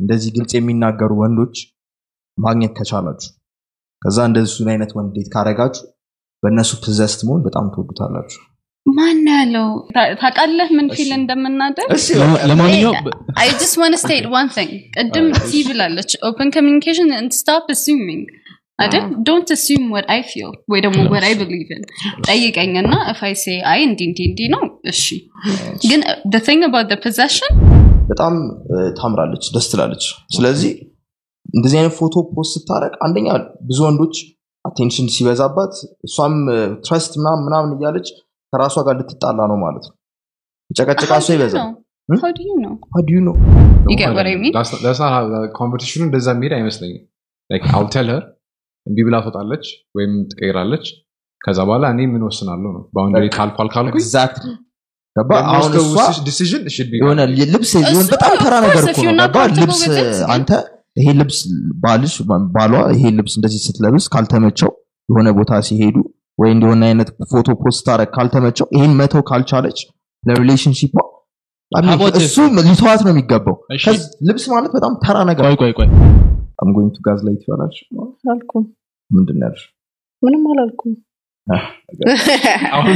እንደዚህ ግልጽ የሚናገሩ ወንዶች ማግኘት ከቻላችሁ ከዛ እንደሱን አይነት ወንድ date ካረጋችሁ በእነሱ possessed መሆን በጣም ትወዱታላችሁ። ማን ያለው? ታውቃለህ ምን feel እንደምናደርግ? one thing. ቅድም ቲ ብላለች። open communication and stop assuming. አይደል? don't assume what I feel ወይ ደግሞ what I believe in. ጠይቀኝና say አይ እንዲ እንዲ እንዲ ነው እሺ። ግን the thing about the possession በጣም ታምራለች ደስ ትላለች። ስለዚህ እንደዚህ አይነት ፎቶ ፖስት ስታረቅ አንደኛ ብዙ ወንዶች አቴንሽን ሲበዛባት እሷም ትረስት ምናምን ምናምን እያለች ከራሷ ጋር ልትጣላ ነው ማለት ነው። ጨቀጨቃ How እሷ do you ይበዛል? ኮምፒቲሽኑ እንደዛ የሚሄድ አይመስለኝም። አው ቴል ሄር እምቢ ብላ ትወጣለች ወይም ትቀይራለች። ከዛ በኋላ እኔ ምን ወስናለሁ ነው? boundary ካልኳል ካልኩኝ exact ገባ አሁን እሷ decision የሆነ ልብስ የሆነ በጣም ተራ ነገር እኮ ልብስ አንተ ይሄ ልብስ ባልሽ ባሏ ይሄ ልብስ እንደዚህ ስትለብስ ካልተመቸው የሆነ ቦታ ሲሄዱ ወይ እንደሆነ አይነት ፎቶ post ታረግ ካልተመቸው ይሄን መተው ካልቻለች ለ relationship How about እሱ ሊተዋት ነው የሚገባው ልብስ ማለት በጣም ተራ ነገር አምጎኝቱ gaslight አልኩም ምንድን ነው ያልሽው? ምንም አላልኩም አሁን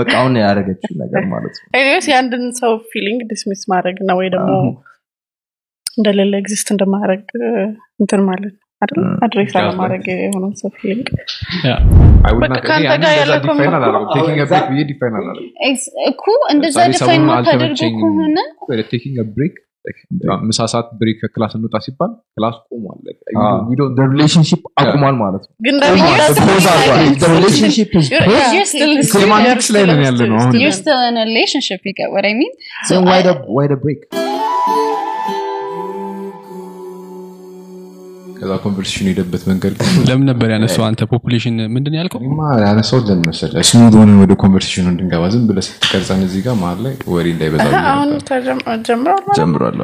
በቃ አሁን ያደረገችው ነገር ማለት ነው። anyways የአንድን ሰው feeling dismiss ማድረግ ነው ወይ ደግሞ እንደሌለ exist እንደማድረግ እንትን ማለት ነው. address አለማድረግ የሆነን ሰው feeling በቃ ከአንተ ጋር ያለ እኮ እንደዛ ዲፋይን አልተመቸኝም። ከሆነ ምሳ ሰዓት ብሬክ ከክላስ እንውጣ ሲባል ክላስ ቆሟል። ሪሌሽንሽፕ አቁሟል ማለት ነው። ግን ደግሞ You're that's still ፖዝ ከዛ ኮንቨርሴሽን ሄደበት መንገድ ለምን ነበር ያነሳው? አንተ ፖፑሌሽን ምንድን ነው ያልከው? እኔማ ያነሳሁት ለምን መሰለህ? smooth ሆነን ወደ conversation ኑ እንድንገባ ዝም ብለህ ስትቀርጸን እዚህ ጋር መሀል ላይ ወሬ እንዳይበዛ ጀምሯል?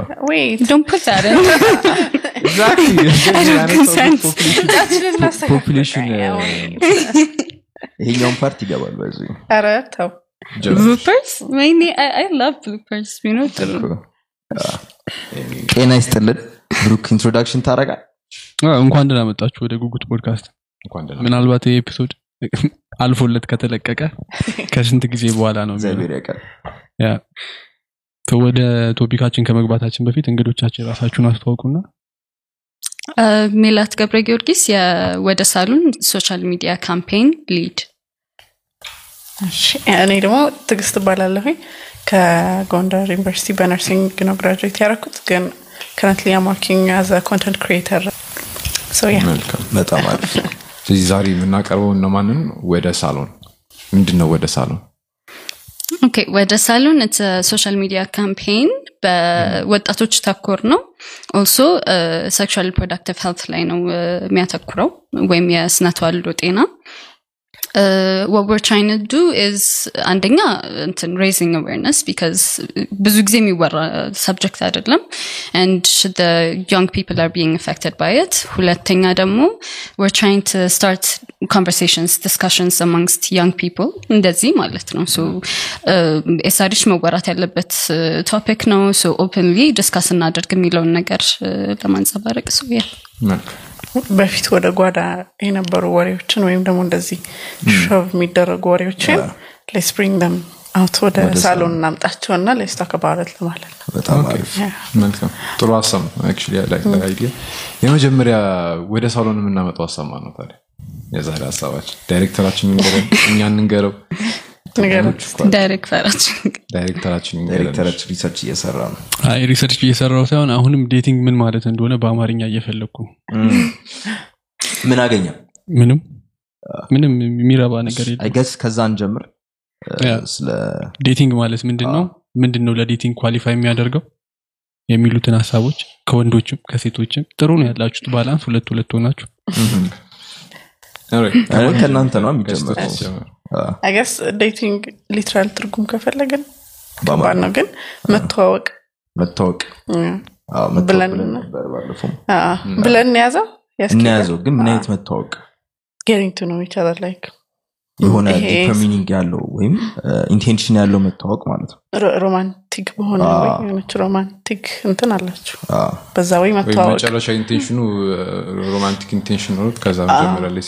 population አሁን ይሄኛውን part ይገባል በዚህ። ኧረ ተው። ጤና ይስጥልን። ብሩክ introduction ታረጋል እንኳን ደህና መጣችሁ ወደ ጉጉት ፖድካስት። ምናልባት ይህ episode አልፎለት ከተለቀቀ ከስንት ጊዜ በኋላ ነው ወደ topic ኣችን ከመግባታችን በፊት እንግዶቻችን ራሳችሁን አስተዋውቁና ሜላት ገብረ ጊዮርጊስ የወደ ሳሎን social media campaign lead። እሺ፣ እኔ ደግሞ ትዕግስት እባላለሁኝ። ከጎንደር ዩኒቨርሲቲ በ nursing ነው graduate ያደረኩት ግን currently I'm working as a content creator መልካም. በጣም አሪፍ. ስለዚህ ዛሬ የምናቀርበው እነማንን? ወደ ሳሎን። ምንድን ነው ወደ ሳሎን? okay ወደ ሳሎን social media campaign በወጣቶች ተኮር ነው። also sexual reproductive health ላይ ነው uh, የሚያተኩረው ወይም የስነ ተዋልዶ ጤና what we're trying to do is አንደኛ እንትን raising awareness because ብዙ ጊዜ የሚወራ subject አይደለም and the young people are being affected by it ሁለተኛ ደግሞ we're trying to start conversations discussions amongst young people እንደዚህ ማለት ነው so ኤሳሪች መወራት ያለበት topic ነው so openly discuss እናደርግ የሚለውን ነገር uh, ለማንጸባረቅ so yeah መልካም በፊት ወደ ጓዳ የነበሩ ወሬዎችን ወይም ደግሞ እንደዚህ shove የሚደረጉ ወሬዎችን let's bring them out ወደ ሳሎን. እናምጣቸውና let's talk about ለማለት ነው. በጣም አሪፍ. መልካም. ጥሩ ሀሳብ ነው that idea። የመጀመሪያ ወደ ሳሎን የምናመጣው ሀሳብ ማን ነው ታዲያ? የዛሬ ሀሳባችን። ዳይሬክተራችን እንገረው እኛ እንንገረው ዳይሬክተራችን research እየሰራ ነው። አይ research እየሰራው ሳይሆን አሁንም dating ምን ማለት እንደሆነ በአማርኛ እየፈለግኩ ነው። ምን አገኘ? ምንም? ምንም የሚረባ ነገር የለም። I guess ከዛ እንጀምር። እ፣ yeah። ስለ dating ማለት ምንድን ነው ምንድን ነው ለ dating qualify የሚያደርገው? የሚሉትን ሀሳቦች ከወንዶችም ከሴቶችም ጥሩ ነው ያላችሁት balance ሁለት ሁለት ሆናችሁ? ከእናንተ ነው ከሴቶች የሚጀምረው ጀምር። I guess dating literal ትርጉም ከፈለግን ከባድ ነው ግን መተዋወቅ። መታወቅ ብለን- እንያዘው እናያዘው ግን ምን አይነት መታወቅ getting to know each other like የሆነ deeper meaning ያለው ወይም intention ያለው መታወቅ ማለት ነው። romantic በሆነ የሆነች romantic እንትን አላቸው አዎ። በዛ ወይ ወይም መተዋወቅ መጨረሻ intentionኑ romantic intention ኖሮት ከዛ መጀመሪያ ላይ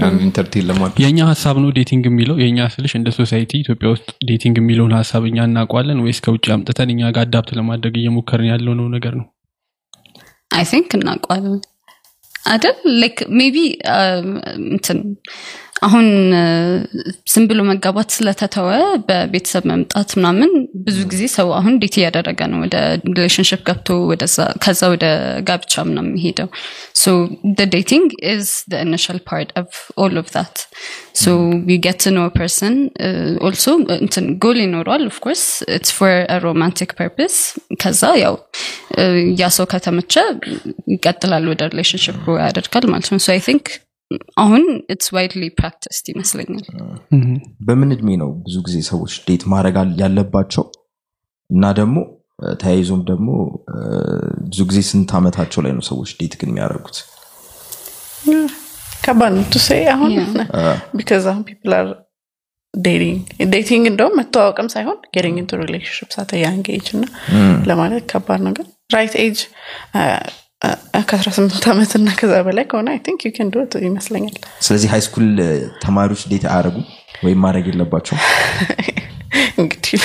ያን entertain ለማድረግ። የእኛ ሀሳብ ነው dating የሚለው? የእኛ ስልሽ እንደ society ኢትዮጵያ ውስጥ dating የሚለውን ሀሳብ እኛ እናውቀዋለን ወይስ ከውጭ አምጥተን እኛ ጋር adapt ለማድረግ እየሞከርን ያለው ነው ነገር ነው? አይ ቲንክ እናውቀዋለን። አይደል? like maybe እንትን አሁን ዝም ብሎ መጋባት ስለተተወ በቤተሰብ መምጣት ምናምን ብዙ ጊዜ ሰው አሁን date እያደረገ ነው። ወደ relationship ገብቶ ከዛ ወደ ጋብቻ ምናምን የሚሄደው። so dating is initial part of all of that so you get know person also እንትን ጎል ይኖረዋል of course it's for romantic purpose ከዛ ያው ያ ሰው ከተመቸ ይቀጥላል ወደ relationship ያደርጋል ማለት ነው። so I think አሁን it's widely practiced ይመስለኛል። በምን እድሜ ነው ብዙ ጊዜ ሰዎች date ማድረግ ያለባቸው? እና ደግሞ ተያይዞም ደግሞ ብዙ ጊዜ ስንት ዓመታቸው ላይ ነው ሰዎች date ግን የሚያደርጉት? ከባድ ነው to say አሁን Yeah. because አሁን people are dating dating እንደውም መተዋወቅም ሳይሆን getting into relationships at a young age እና ለማለት ከባድ ነው ግን right age ከአስራ ስምንት ዓመት እና ከዛ በላይ ከሆነ I think you can do ይመስለኛል። ስለዚህ high school ተማሪዎች date አያደርጉም ወይም ማድረግ የለባቸው እንግዲህ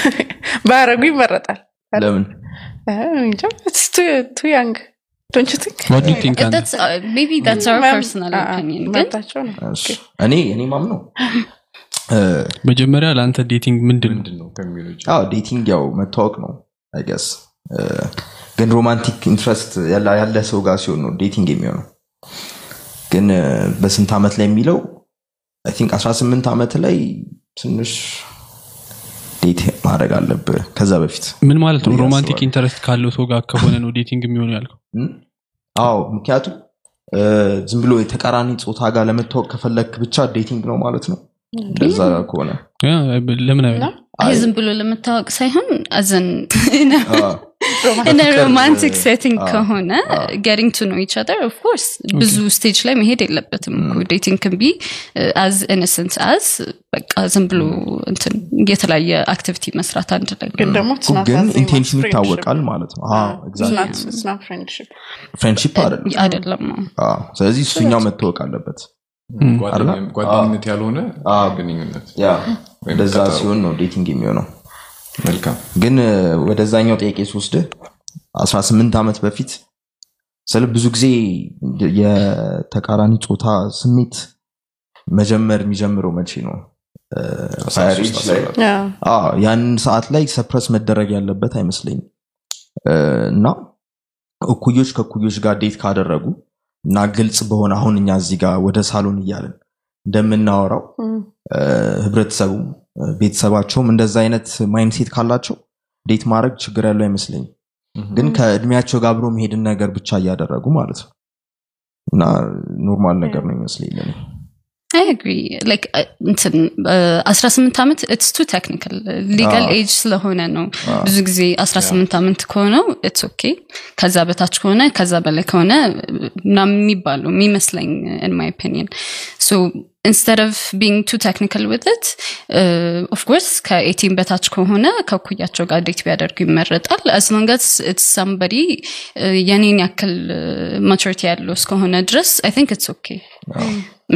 ባያረጉ ይመረጣል። ለምን? too young uh, ነው. እሺ፣ እኔ እኔ ማምነው? እ፣ መጀመሪያ ለአንተ dating ምንድን ነው? ነው dating ያው መታወቅ ነው I guess ግን romantic interest ያለ ሰው ጋር ሲሆን ነው dating የሚሆነው። ግን በስንት ዓመት ላይ የሚለው? I think 18 ዓመት ላይ ትንሽ date ማድረግ አለብህ። ከዛ በፊት ምን ማለት ነው? romantic interest ካለው ሰው ጋር ከሆነ ነው dating የሚሆነው ያልከው? አዎ ምክንያቱም ዝም ብሎ የተቃራኒ ጾታ ጋር ለመታወቅ ከፈለክ ብቻ dating ነው ማለት ነው። እንደዛ ከሆነ ለምን ዝም ብሎ ለመታወቅ ሳይሆን አዘን አዎ፣ in a በፍቅር፣ romantic እ፣ setting አዎ፣ ከሆነ አዎ። getting to know each other of course ብዙ stage ላይ መሄድ የለበትም እኮ dating can be uh, as innocent as በቃ ዝም ብሎ እንትን የተለያየ activity መስራት አንድ ላይ ግን intentionኑ friendship. ይታወቃል ማለት ነው. Not friendship. friendship አይደለም. አይደለም. አዎ፣ ስለዚህ እሱኛው መታወቅ አለበት. አይደለ? ጓደኝነት ያልሆነ አዎ። ግንኙነት እንደዛ ሲሆን ነው dating የሚሆነው መልካም። ግን ወደዛኛው ጥያቄ ስወስድ 18 ዓመት በፊት ስለ ብዙ ጊዜ የተቃራኒ ጾታ ስሜት መጀመር የሚጀምረው መቼ ነው? ያንን ሰዓት ላይ suppress መደረግ ያለበት አይመስለኝም። እና እኩዮች ከእኩዮች ጋር date ካደረጉ እና ግልጽ በሆነ አሁን እኛ እዚህ ጋር ወደ ሳሎን እያለን እንደምናወራው Mm. ቤተሰባቸውም እንደዛ አይነት mindset ካላቸው date ማድረግ ችግር ያለው አይመስለኝም። ግን ከእድሜያቸው ጋር አብሮ መሄድን ነገር ብቻ እያደረጉ ማለት ነው። እና normal ነገር ነው ይመስለኝ ለኔ። I agree like እንትን አስራ ስምንት ዓመት it's the technical legal age ስለሆነ ነው። ብዙ ጊዜ አስራ ስምንት ዓመት ከሆነው it's okay ከዛ በታች ከሆነ ከዛ በላይ ከሆነ ምናምን የሚባሉ የሚመስለኝ in my opinion so instead of being too technical with it of course ከ eighteen በታች ከሆነ ከእኩያቸው ጋር date ቢያደርጉ ይመረጣል። as long as it's somebody የኔን ያክል maturity ያለው እስከሆነ ድረስ I think it's okay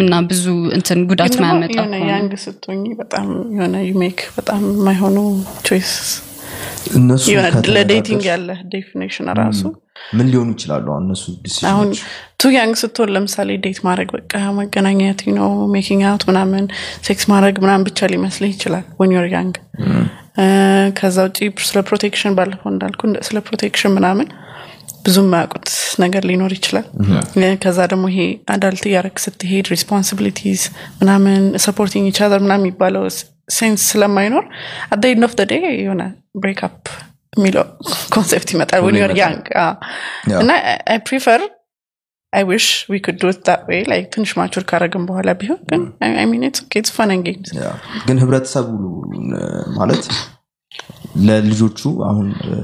እና ብዙ እንትን ጉዳት ግን ደግሞ ማያመጣ የሆነ ከሆነ ያንግ ስትሆኝ በጣም የሆነ you make በጣም የማይሆኑ choice እነሱ ለ dating ያለ definition ራሱ ምን ሊሆኑ ይችላሉ? እነሱ አሁን too young ስትሆን ለምሳሌ date ማድረግ በቃ መገናኘት ነው making out ምናምን ሴክስ ማድረግ ምናምን ብቻ ሊመስልህ ይችላል when you're young ከዛ ውጭ ስለ protection ባለፈው እንዳልኩ ስለ protection ምናምን ብዙ የማያውቁት ነገር ሊኖር ይችላል። ከዛ ደግሞ ይሄ adult እያረግ ስትሄድ responsibilities ምናምን supporting each other ምናምን የሚባለው sense ስለማይኖር end of the የሆነ break up የሚለው concept ይመጣል young. አዎ። Yeah. እና I prefer I wish we could do it way like ትንሽ mature ካረግን በኋላ ቢሆን ግን I mean it's yeah። ግን ህብረተሰቡ ማለት ለልጆቹ አሁን እ፣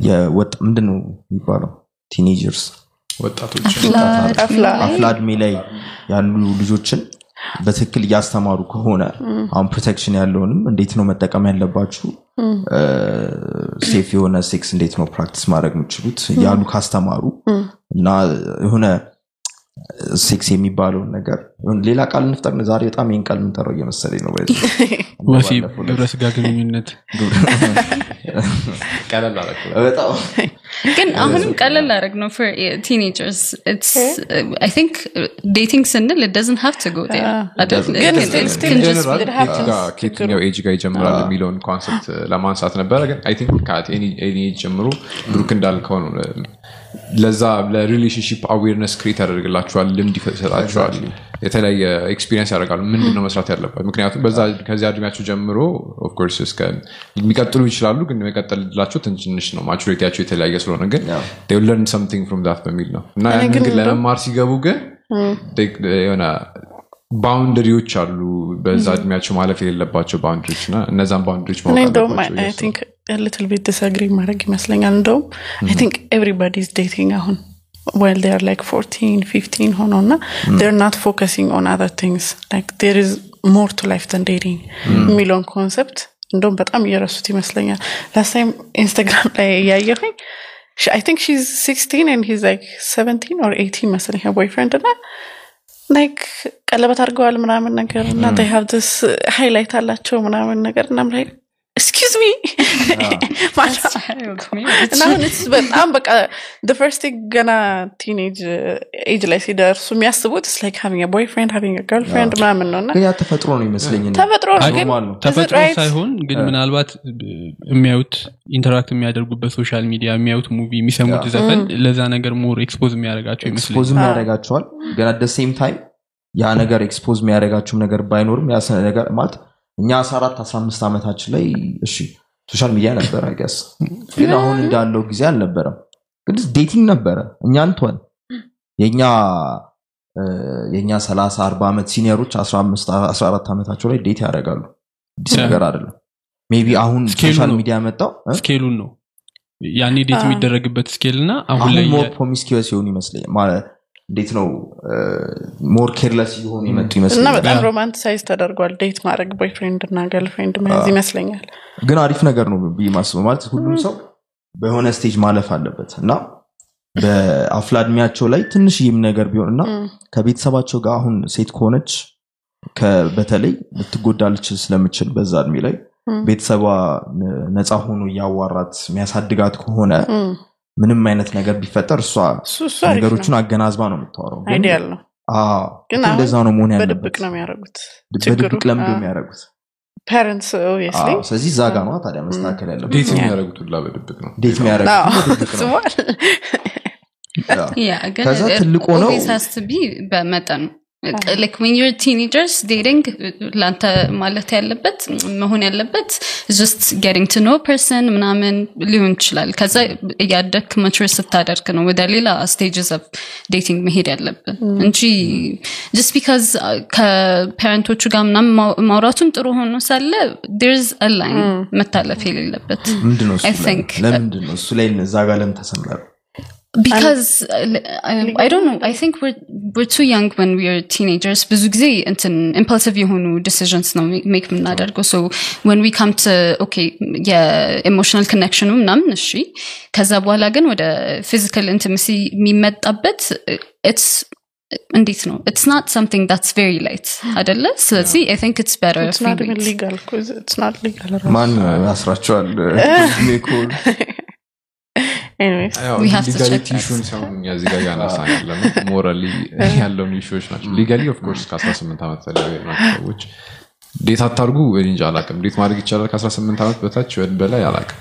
የወጥ ምንድን ነው የሚባለው? teenagers ወጣቶች። አፍላ እድሜ ላይ ያሉ ልጆችን በትክክል እያስተማሩ ከሆነ አሁን protection ያለውንም እንዴት ነው መጠቀም ያለባችሁ? safe የሆነ sex እንዴት ነው practice ማድረግ የምችሉት ያሉ ካስተማሩ እና የሆነ ሴክስ የሚባለውን ነገር ሌላ ቃል እንፍጠር ዛሬ በጣም ይህን ቃል የምንጠራው እየመሰለኝ ነው በዚህ ወሲብ ባለፈው ግብረ ስጋ ግንኙነት ግን አሁንም ቀለል አደረግ ነው teenagers think dating ስንል it happens. ጋር ከየትኛው ኤጅ ጋር ይጀምራል የሚለውን concept ለማንሳት ነበረ ግን I think ከ any age ጀምሮ ብሩክ እንዳልከው ነው ለዛ ለ relationship awareness create ያደርግላቸዋል ልምድ ይሰጣቸዋል የተለያየ experience ያደርጋሉ። ምንድን ነው መስራት ያለባት ምክንያቱም በዛ ከዚያ እድሜያቸው ጀምሮ of course እስከ የሚቀጥሉ ይችላሉ ግን የመቀጠል ትንሽ ነው። maturity ያቸው የተለያየ ስለሆነ ግን learn something from that በሚል ነው። እና ያንን ግን ለመማር ሲገቡ ግን የሆነ boundary ዎች አሉ። በዛ እድሜያቸው ማለፍ የሌለባቸው boundary ዎች እና እነዛን boundary ዎች ማወቅ እንደውም አለባቸው ብዬ አስባለሁ። ቲንክ ሊትል ቤት ዲስአግሪ ማድረግ ይመስለኛል። እንደውም I think everybody is dating አሁን while they are like 14 15 ሆኖ እና they're not focusing on other things. Like there is more to life than dating የሚለውን concept እንደውም በጣም እየረሱት ይመስለኛል። last time ኢንስታግራም ላይ እያየሁኝ I think she's 16 and he's like 17 or 18 መሰለኝ boyfriend እና like ቀለበት አድርገዋል ምናምን ነገር እና they have this highlight አላቸው ምናምን ነገር እና like excuse me. እና አሁን በጣም በቃ the first thing ገና teenage age ላይ ሲደርሱ የሚያስቡት is like having a boyfriend having a girlfriend ምናምን ነው እና ግን ያ ተፈጥሮ ነው ይመስለኝ ተፈጥሮ ተፈጥሮ? ሳይሆን ግን ምናልባት የሚያዩት interact የሚያደርጉበት social media የሚያዩት movie የሚሰሙት ዘፈን ለዛ ነገር more expose የሚያደርጋቸው ይመስለኛል። expose ም ያደርጋቸዋል ግን at the same time ያ ነገር expose የሚያደርጋችሁም ነገር ባይኖርም ያ ነገር ማለት እኛ አስራ አራት አስራ አምስት ዓመታችን ላይ እሺ social media ነበር I guess ግን አሁን እንዳለው ጊዜ አልነበረም። ግን dating ነበረ። እኛ እንቷን የእኛ የእኛ ሰላሳ አርባ ዓመት senior ኦች አስራ አምስት አስራ አራት ዓመታቸው ላይ date ያደርጋሉ። አዲስ ነገር አይደለም። maybe አሁን social media መጣው? እ? scale ኡን ነው። ያኔ date የሚደረግበት scale እና አሁን ላይ more promiscuous የሆኑ ይመስለኛል እንዴት ነው more careless የሆኑ የመጡ እና ይመስለኛል? በጣም romanticize ተደርጓል። date ማድረግ boyfriend እና girlfriend መያዝ ይመስለኛል። ግን አሪፍ ነገር ነው ብዬ ማስበው ማለት ሁሉም ሰው በሆነ stage ማለፍ አለበት እና በአፍላ እድሜያቸው ላይ ትንሽዬም ነገር ቢሆን እና ከቤተሰባቸው ጋር አሁን ሴት ከሆነች በተለይ ልትጎዳ ልችል ስለምችል በዛ እድሜ ላይ ቤተሰቧ ነፃ ሆኖ እያዋራት የሚያሳድጋት ከሆነ ምንም አይነት ነገር ቢፈጠር እሷ ነገሮችን አገናዝባ ነው የምታወራው። ግን- እንደዛ ነው መሆን ያለበት። ነው የሚያደርጉት። ችግሩ በድብቅ ለምዶ የሚያደርጉት። parents ስለዚህ እዛ ጋ ነው ታዲያ መስተካከል ያለበት። ዴት የሚያደርጉት ሁላ በድብቅ ነው? date የሚያደርጉት በድብቅ ነው። ስሟል አዎ። Yeah, ግን ከዛ ትልቁ ነው- be በመጠኑ like when you're teenagers dating ለአንተ ማለት ያለበት መሆን ያለበት just getting to know person ምናምን ሊሆን ይችላል። ከዛ እያደግክ mature ስታደርግ ነው ወደ ሌላ stages of dating መሄድ ያለብን እንጂ just because uh, ከፓረንቶቹ ጋር ምናምን ማው- ማውራቱን ጥሩ ሆኖ ሳለ there's a line መታለፍ የሌለበት ለምንድን ነው እሱ ላይ እዛ ጋር ለምን ተሰምራሉ because uh, I, I don't know i think we're we're too young when we are teenagers ብዙ ጊዜ እንትን impulsive የሆኑ decisions ነው ሜክ የምናደርገው so when we come to okay የኤሞሽናል ኮኔክሽኑ ምናምን እሺ ከዛ በኋላ ግን ወደ ፊዚካል ኢንቲማሲ የሚመጣበት it's እንዴት ነው it's not something that's very light አደለ ስለዚህ i think it's better It's if we not even wait. legal እኮ it's not legal ራሱ። ማን ያስራቸዋል እድሜ እኮ Anyways, We have to check legality. issue ን ሲሆን እኛ እዚህ ጋር ያነሳን ያለ ነው morally ያለውን issue ዎች ናቸው። legally of course ከ18 ዓመት በላይ ናቸው ሰዎች። date አታርጉ እኔ እንጃ አላቅም date ማድረግ ይቻላል? ከ18 ዓመት በታች በላይ አላቅም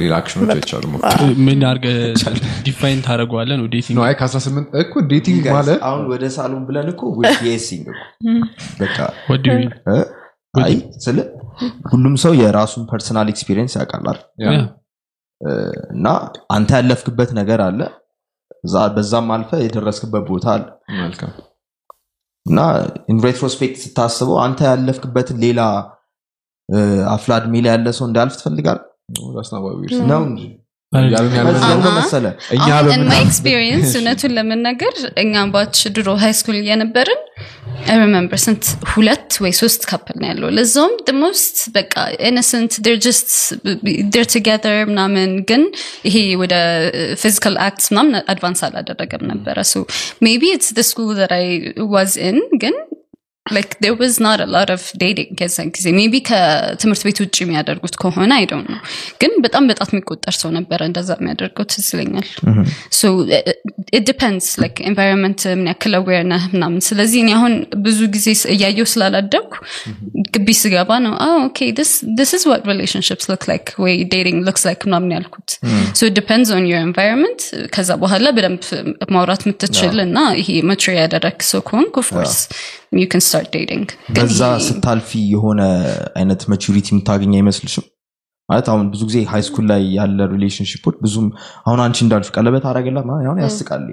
ሌላ አክሽኖች አይቻሉም። ምን አርገ define አይ ከ18 እኮ dating ማለት አሁን ወደ ሳሎን ብለን እኮ guessing በቃ ወዲ እ? አይ ስለ ሁሉም ሰው የራሱን personal experience ያውቃላል እና አንተ ያለፍክበት ነገር አለ። እዛ- በዛም አልፈ የደረስክበት ቦታ አለ። መልካም። እና in retrospect ስታስበው አንተ ያለፍክበትን ሌላ አፍላ እድሜ ላይ ያለ ሰው እንዳያልፍ ትፈልጋል ነው እንጂ እኛ በምን እውነቱን ለመናገር እኛ batch ድሮ high school እየነበርን remember ስንት ሁለት ወይ ሶስት couple ነው ያለው። ለዛውም most በቃ innocent just they're together ምናምን ግን ይሄ ወደ physical act ምናምን advance አላደረገም ነበረ። so maybe it's the school I was in ግን like there was not a lot of dating ከዛን ጊዜ maybe ከትምህርት ቤት ውጭ የሚያደርጉት ከሆነ I don't ነው ግን በጣም በጣት የሚቆጠር ሰው ነበረ እንደዛ የሚያደርገው ትዝ ይለኛል depends like environment ምን ያክል aware ነህ ምናምን። ስለዚህ እኔ አሁን ብዙ ጊዜ እያየው ስላላደግኩ ግቢ ስገባ ነው okay this is what relationships look like ወይ dating looks like ምናምን ያልኩት። It depends on your environment. ከዛ በኋላ በደንብ ማውራት የምትችል እና ይሄ mature ያደረግ ሰው ከሆንክ you can start dating. ግን በዛ ስታልፊ የሆነ አይነት maturity የምታገኝ አይመስልሽም ማለት አሁን ብዙ ጊዜ high school ላይ ያለ relationship ኦች ብዙም አሁን አንቺ እንዳልሽ ቀለበት አረገላ አሁን ያስቃል።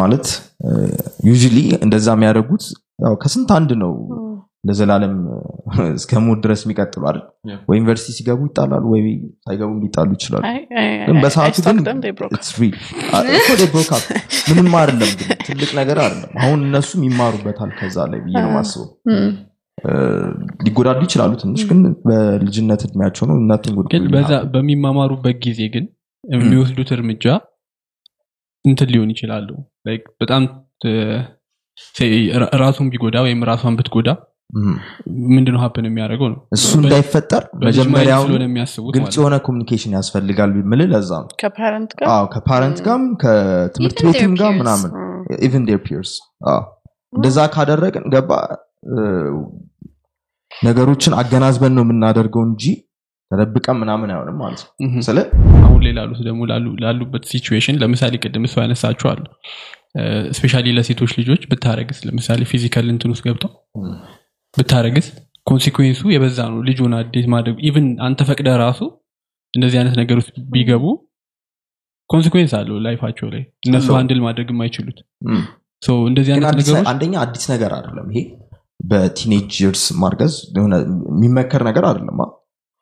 ማለት ዩዥሊ እንደዛ የሚያደርጉት ያው ከስንት አንድ ነው ለዘላለም እስከ ሞት ድረስ የሚቀጥሉ አይደል. ወይ ዩኒቨርሲቲ ሲገቡ ይጣላሉ ወይ ሳይገቡ ሊጣሉ ይችላሉ። ግን በሰዓቱ ግን ምንም አይደለም ግን ትልቅ ነገር አይደለም። አሁን እነሱም ይማሩበታል ከዛ ላይ ብዬ ነው ማስበው ሊጎዳዱ ይችላሉ ትንሽ ግን በልጅነት እድሜያቸው ነው እናትን ግን በዛ በሚማማሩበት ጊዜ ግን የሚወስዱት እርምጃ እንትን ሊሆን ይችላሉ። በጣም ራሱን ቢጎዳ ወይም ራሷን ብትጎዳ ምንድነው happen የሚያደርገው ነው? እሱ እንዳይፈጠር በልጅ mind መጀመሪያው ስለሆነ የሚያስቡት ግልጽ ነው። የሆነ communication ያስፈልጋል ምል ለዛ ነው። ከ parent ጋር? አዎ ከ parent ጋርም ከትምህርት Even their ቤትም ጋር peers. ምናምን even their peers እንደዛ ካደረግን ገባ ነገሮችን አገናዝበን ነው የምናደርገው እንጂ ተደብቀን ምናምን አይሆንም ማለት ነው. ስለ አሁን ላይ ላሉት ደግሞ ላሉ- ላሉበት situation ለምሳሌ ቅድም እሱ ያነሳቸው አሉ specially ለሴቶች ልጆች ብታረግስ ለምሳሌ physical እንትን ውስጥ ገብተው ብታረግስ consequence ኡ የበዛ ነው። ሆና አዴት ማድረግ even አንተ ፈቅደ ራሱ እንደዚህ አይነት ነገር ውስጥ ቢገቡ consequence አለው life ኣቸው ላይ። እነሱ handle ማድረግ የማይችሉት እንደዚህ አይነት ነገሮች አንደኛ አዲስ ነገር አይደለም ይሄ በ teenage years ማርገዝ የሚመከር ነገር አይደለም።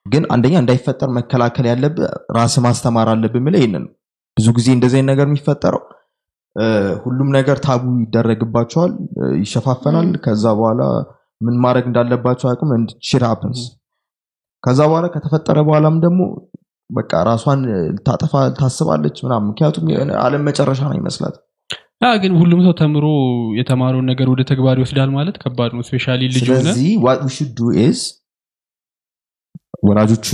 ግን አንደኛ እንዳይፈጠር መከላከል ያለብህ ራስ ማስተማር አለብህ ምለ ይህንን ብዙ ጊዜ እንደዚህ ነገር የሚፈጠረው ሁሉም ነገር taboo ይደረግባቸዋል ይሸፋፈናል። ከዛ በኋላ ምን ማድረግ እንዳለባቸው አቅም shit happens ከዛ በኋላ ከተፈጠረ በኋላም ደግሞ በቃ ራሷን ልታጠፋ ታስባለች ምናምን። ምክንያቱም አለም መጨረሻ ነው ይመስላት ግን ሁሉም ሰው ተምሮ የተማረውን ነገር ወደ ተግባር ይወስዳል ማለት ከባድ ነው ስፔሻሊ ልጅ ሆነ ስለዚህ what we should do is ወላጆቹ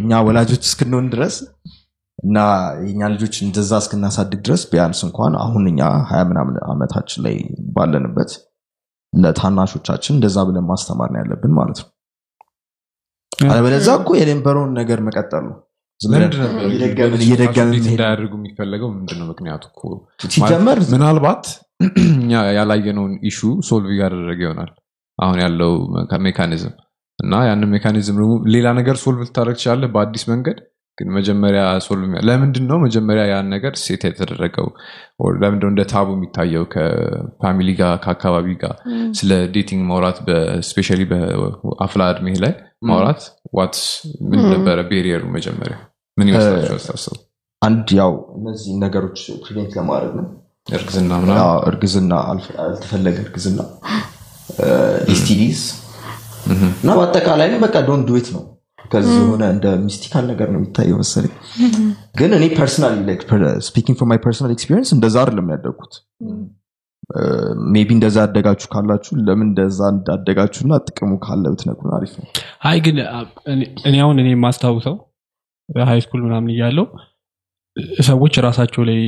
እኛ ወላጆች እስክንሆን ድረስ እና የኛ ልጆች እንደዛ እስክናሳድግ ድረስ ቢያንስ እንኳን አሁን እኛ ሀያ ምናምን ዓመታችን ላይ ባለንበት ለታናሾቻችን እንደዛ ብለን ማስተማር ነው ያለብን ማለት ነው። አለበለዛ እኮ የነበረውን ነገር መቀጠል ነው እየደገምን እንዳያደርጉ የሚፈለገው ምንድን ነው ምክንያቱ? እኮ ሲጀመር ምናልባት እኛ ያላየነውን issue solve እያደረገ ይሆናል። አሁን ያለው mechanism እና ያንን mechanism ደግሞ ሌላ ነገር solve ልታደረግ ትችላለህ በአዲስ መንገድ ግን መጀመሪያ solve ለምንድን ነው መጀመሪያ ያን ነገር set የተደረገው? ነው እንደ taboo የሚታየው ከ family ጋር ከአካባቢ ጋር? ስለ dating ማውራት specially በአፍላ እድሜ ላይ ማውራት what ምን ነበረ barrier ኡ መጀመሪያ ምን ይመስላችኋል አንድ ያው እነዚህ ነገሮች prevent ለማድረግ ነው። እርግዝና ምናምን? አዎ፣ እርግዝና ያልተፈለገ እርግዝና። STDs እና በአጠቃላይ በቃ don't do it ነው። ከዚህ የሆነ እንደ mystical ነገር ነው የሚታየው መሰለኝ። ግን እኔ personal speaking from my personal experience እንደዛ አይደለም ያደግኩት maybe እንደዛ ያደጋችሁ ካላችሁ ለምን እንደዛ እንዳደጋችሁ እና ጥቅሙ ካለ ብትነግሩን አሪፍ ነው። አይ ግን እኔ አሁን እኔ የማስታውሰው high school ምናምን እያለው ሰዎች ራሳቸው ላይ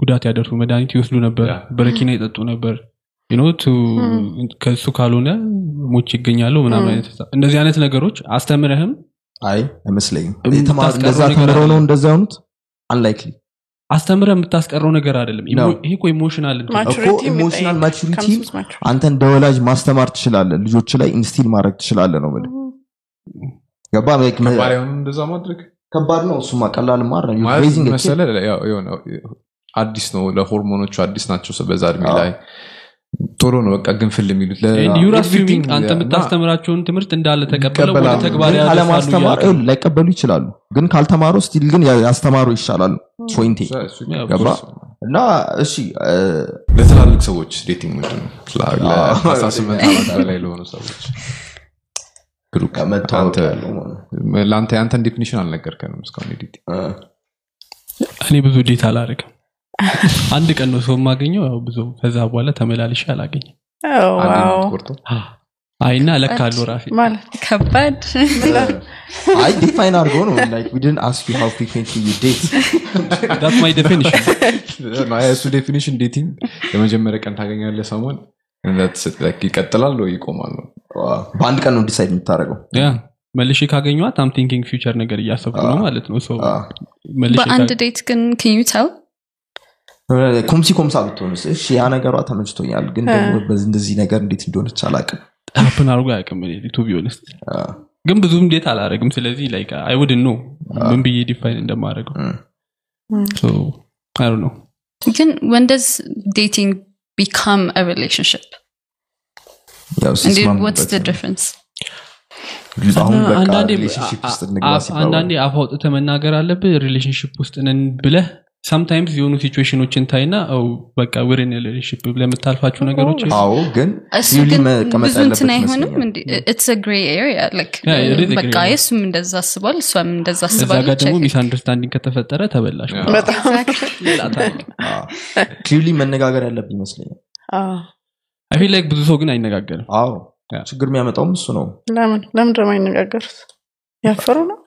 ጉዳት ያደርሱ መድኃኒት ይወስዱ ነበር በረኪና ይጠጡ ነበር። ከሱ ካልሆነ matches ይገኛሉ ምናምን አይነት እንደዚህ አይነት ነገሮች አስተምረህም? አይ አይመስለኝም። እንደዛ ነገር ተምረው ነው አይደለም። እንደዛ የሆኑት? unlikely አስተምረህ የምታስቀረው ነገር አይደለም። ይሄ እኮ emotional emotional maturity አንተ እንደ ወላጅ ማስተማር ትችላለህ። ልጆች ላይ instill ማድረግ ትችላለህ ነው የምልህ። ገባ እንደዛ ማድረግ ከባድ ነው። እሱማ ቀላል የሆነ አዲስ ነው። ሆርሞኖቹ አዲስ ናቸው በዛ እድሜ ላይ። ቶሎ ነው በቃ ግንፍል የሚሉት። አንተ የምታስተምራቸውን ትምህርት እንዳለ ወደ ተግባር ይኸውልህ፣ ላይቀበሉ ይችላሉ። ግን ካልተማሩ still ግን ያስተማሩ ይሻላል point ኤ እሱ- ያው ገባ? እና እሺ እ፣ ለትላልቅ ሰዎች dating ምንድን ነው ለአስራ ስምንት ዓመት በላይ ለሆኑ ሰዎች ብሩክ ለአንተ ያንተን definition አልነገርከንም እስካሁን እ፣ እኔ ብዙ date አላደርግም። አንድ ቀን ነው ሰው የማገኘው ያው ብዙ ከዛ በኋላ ተመላልሼ አላገኝም። አይና ለካሉ ራሴ። ማለት ከባድ። አይ ዲፋይን አድርገው ነው። Like we didn't ask you how frequently you date. ዳት ማይ ዴፊኒሽን እሱ ዴፊኒሽን ዴቲንግ ቀን ታገኛለህ ሰሞን? ይቀጥላል ወይ ይቆማል? ነው በአንድ ቀን ነው ዲሳይድ የምታደርገው? ያ መልሼ ካገኘኋት አም ቲንኪንግ ፊውቸር ነገር እያሰብኩ ነው ማለት ነው። በአንድ ዴት ግን ክዩታው ኮምሲ ኮምሳ ብትሆንስ? እሺ ያ ነገሯ ተመችቶኛል ግን እንደዚህ ነገር እንዴት እንደሆነች አላውቅም ሀፕን አድርጎ አያውቅም ቱ ቢሆንስ ግን ብዙም ዴት አላደረግም ስለዚህ ላይክ አይ ውድን ነው ምን ብዬ ዲፋይን እንደማደርገው። እም። ነው ግን አሁን በቃ አንዳንዴ ሪሌሽንሽፕ ውስጥ እንግባ አ- ሲባባሉ። አንዳንዴ አፍ አውጥተህ መናገር አለብህ። ሪሌሽንሽፕ ውስጥ ነን ብለህ sometimes የሆኑ situation ኖችን ታይና በቃ we're in relationship ብለህ የምታልፋቸው ነገሮች አዎ። ግን ብዙ እንትን አይሆንም በቃ grey area. እሱም እንደዛ አስቧል እሷም እንደዛ እዛ ጋር አስባለች ደግሞ. misunderstanding ከተፈጠረ ተበላሽ clearly መነጋገር ያለብን ይመስለኛል I like ብዙ ሰው ግን አይነጋገርም አዎ ችግር የሚያመጣውም እሱ ነው ለምን ለምን ደግሞ አይነጋገሩት አፍረው ነው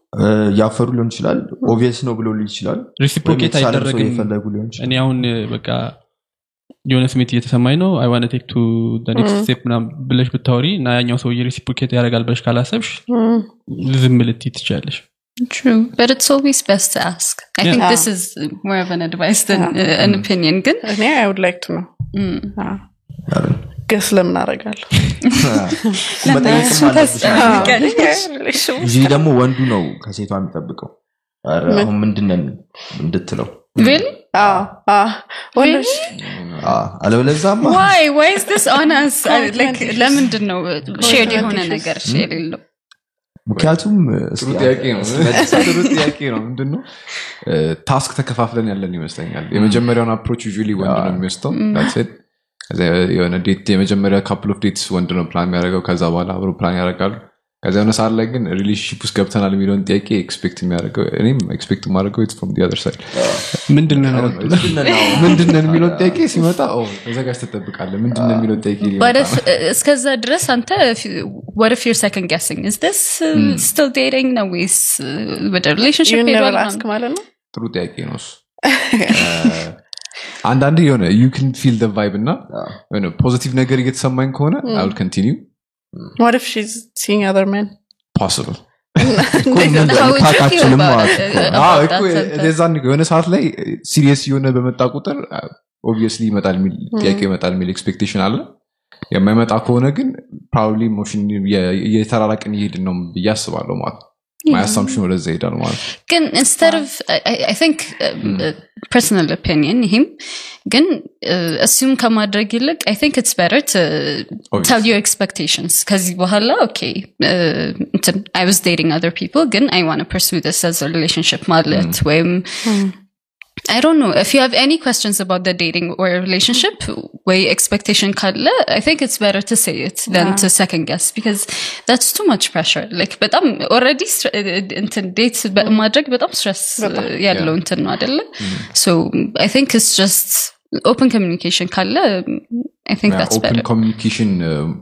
አፍረው ሊሆን ይችላል obvious ነው ብሎ ሊሆን ይችላል reciprocate አይደረግም የፈለጉ ሊሆን ይችላል እኔ አሁን በቃ የሆነ ስሜት እየተሰማኝ ነው I wanna take to next step ምናምን ብለሽ ብታወሪ እና ያኛው ሰውዬ reciprocate ያደርጋል ብለሽ ካላሰብሽ ዝም ልትይ ትችላለሽ True, but it's always best to ask. I Yeah. think Ah. this is more of an advice than Ah. uh, an opinion. Good. እኔ I would like to ነው Mm. አይደል? guess ለምን አደርጋለሁ? ደግሞ ወንዱ ነው ከሴቷ የሚጠብቀው? አሁን ምንድነን እንድትለው? አለበለዛማ. ለምንድን ነው የሆነ. ነገር የሌለው? ምክንያቱም ጥሩ ጥያቄ ነው። ጥሩ ጥያቄ ነው። ምንድን ነው task ተከፋፍለን ያለን ይመስለኛል። የመጀመሪያውን approach ዩ ወንድ ነው የሚወስደው። That's it። ከዛ የሆነ date የመጀመሪያ couple of dates ወንድ ነው ፕላን የሚያደርገው። ከዛ በኋላ አብሮ ፕላን ያደርጋሉ። ከዛ የሆነ ሰዓት ላይ ግን relationship ውስጥ ገብተናል የሚለውን ጥያቄ expect የሚያደርገው እኔም expect የማደርገው it's from other side ምንድነው? የሚለውን ጥያቄ ሲመጣ ተዘጋጅ ትጠብቃለህ። ምንድነው የሚለውን ጥያቄ እስከዛ ድረስ አንተ second guessing? Is this uh, still dating? ነው ወይስ ወደ ask ማለት ነው? ጥሩ ጥያቄ ነው እሱ አንዳንድ የሆነ you can feel vibe እና positive ነገር እየተሰማኝ ከሆነ what if she's seeing other men? ነው። sentence? የዛን የሆነ ሰዓት ላይ serious የሆነ በመጣ ቁጥር obviously ይመጣል የሚል ጥያቄ ይመጣል የሚል expectation አለ። የማይመጣ ከሆነ ግን probably emotion እየተራራቅን እየሄድን ነው ብዬ አስባለሁ ማለት ማይ አሳምፕሽን ወደዛ ይሄዳል ማለት ነው። ግን instead of I, I- I think uh, uh, personal opinion ይህም ግን እሱም ከማድረግ ይልቅ I think it's better to Obvious. tell your expectations ከዚህ በኋላ okay uh, እንትን I was dating other people ግን I want to pursue this as a relationship ማለት ወይም I don't know. If you have any questions about the dating or relationship, way expectation كله, I think it's better to say it than yeah. to second guess because that's too much pressure. Like, but I'm already uh, uh, into dates, but mm. but I'm stressed. Uh, yeah, alone yeah. Mm. So I think it's just open communication كله. I think yeah, that's open better. Open communication uh,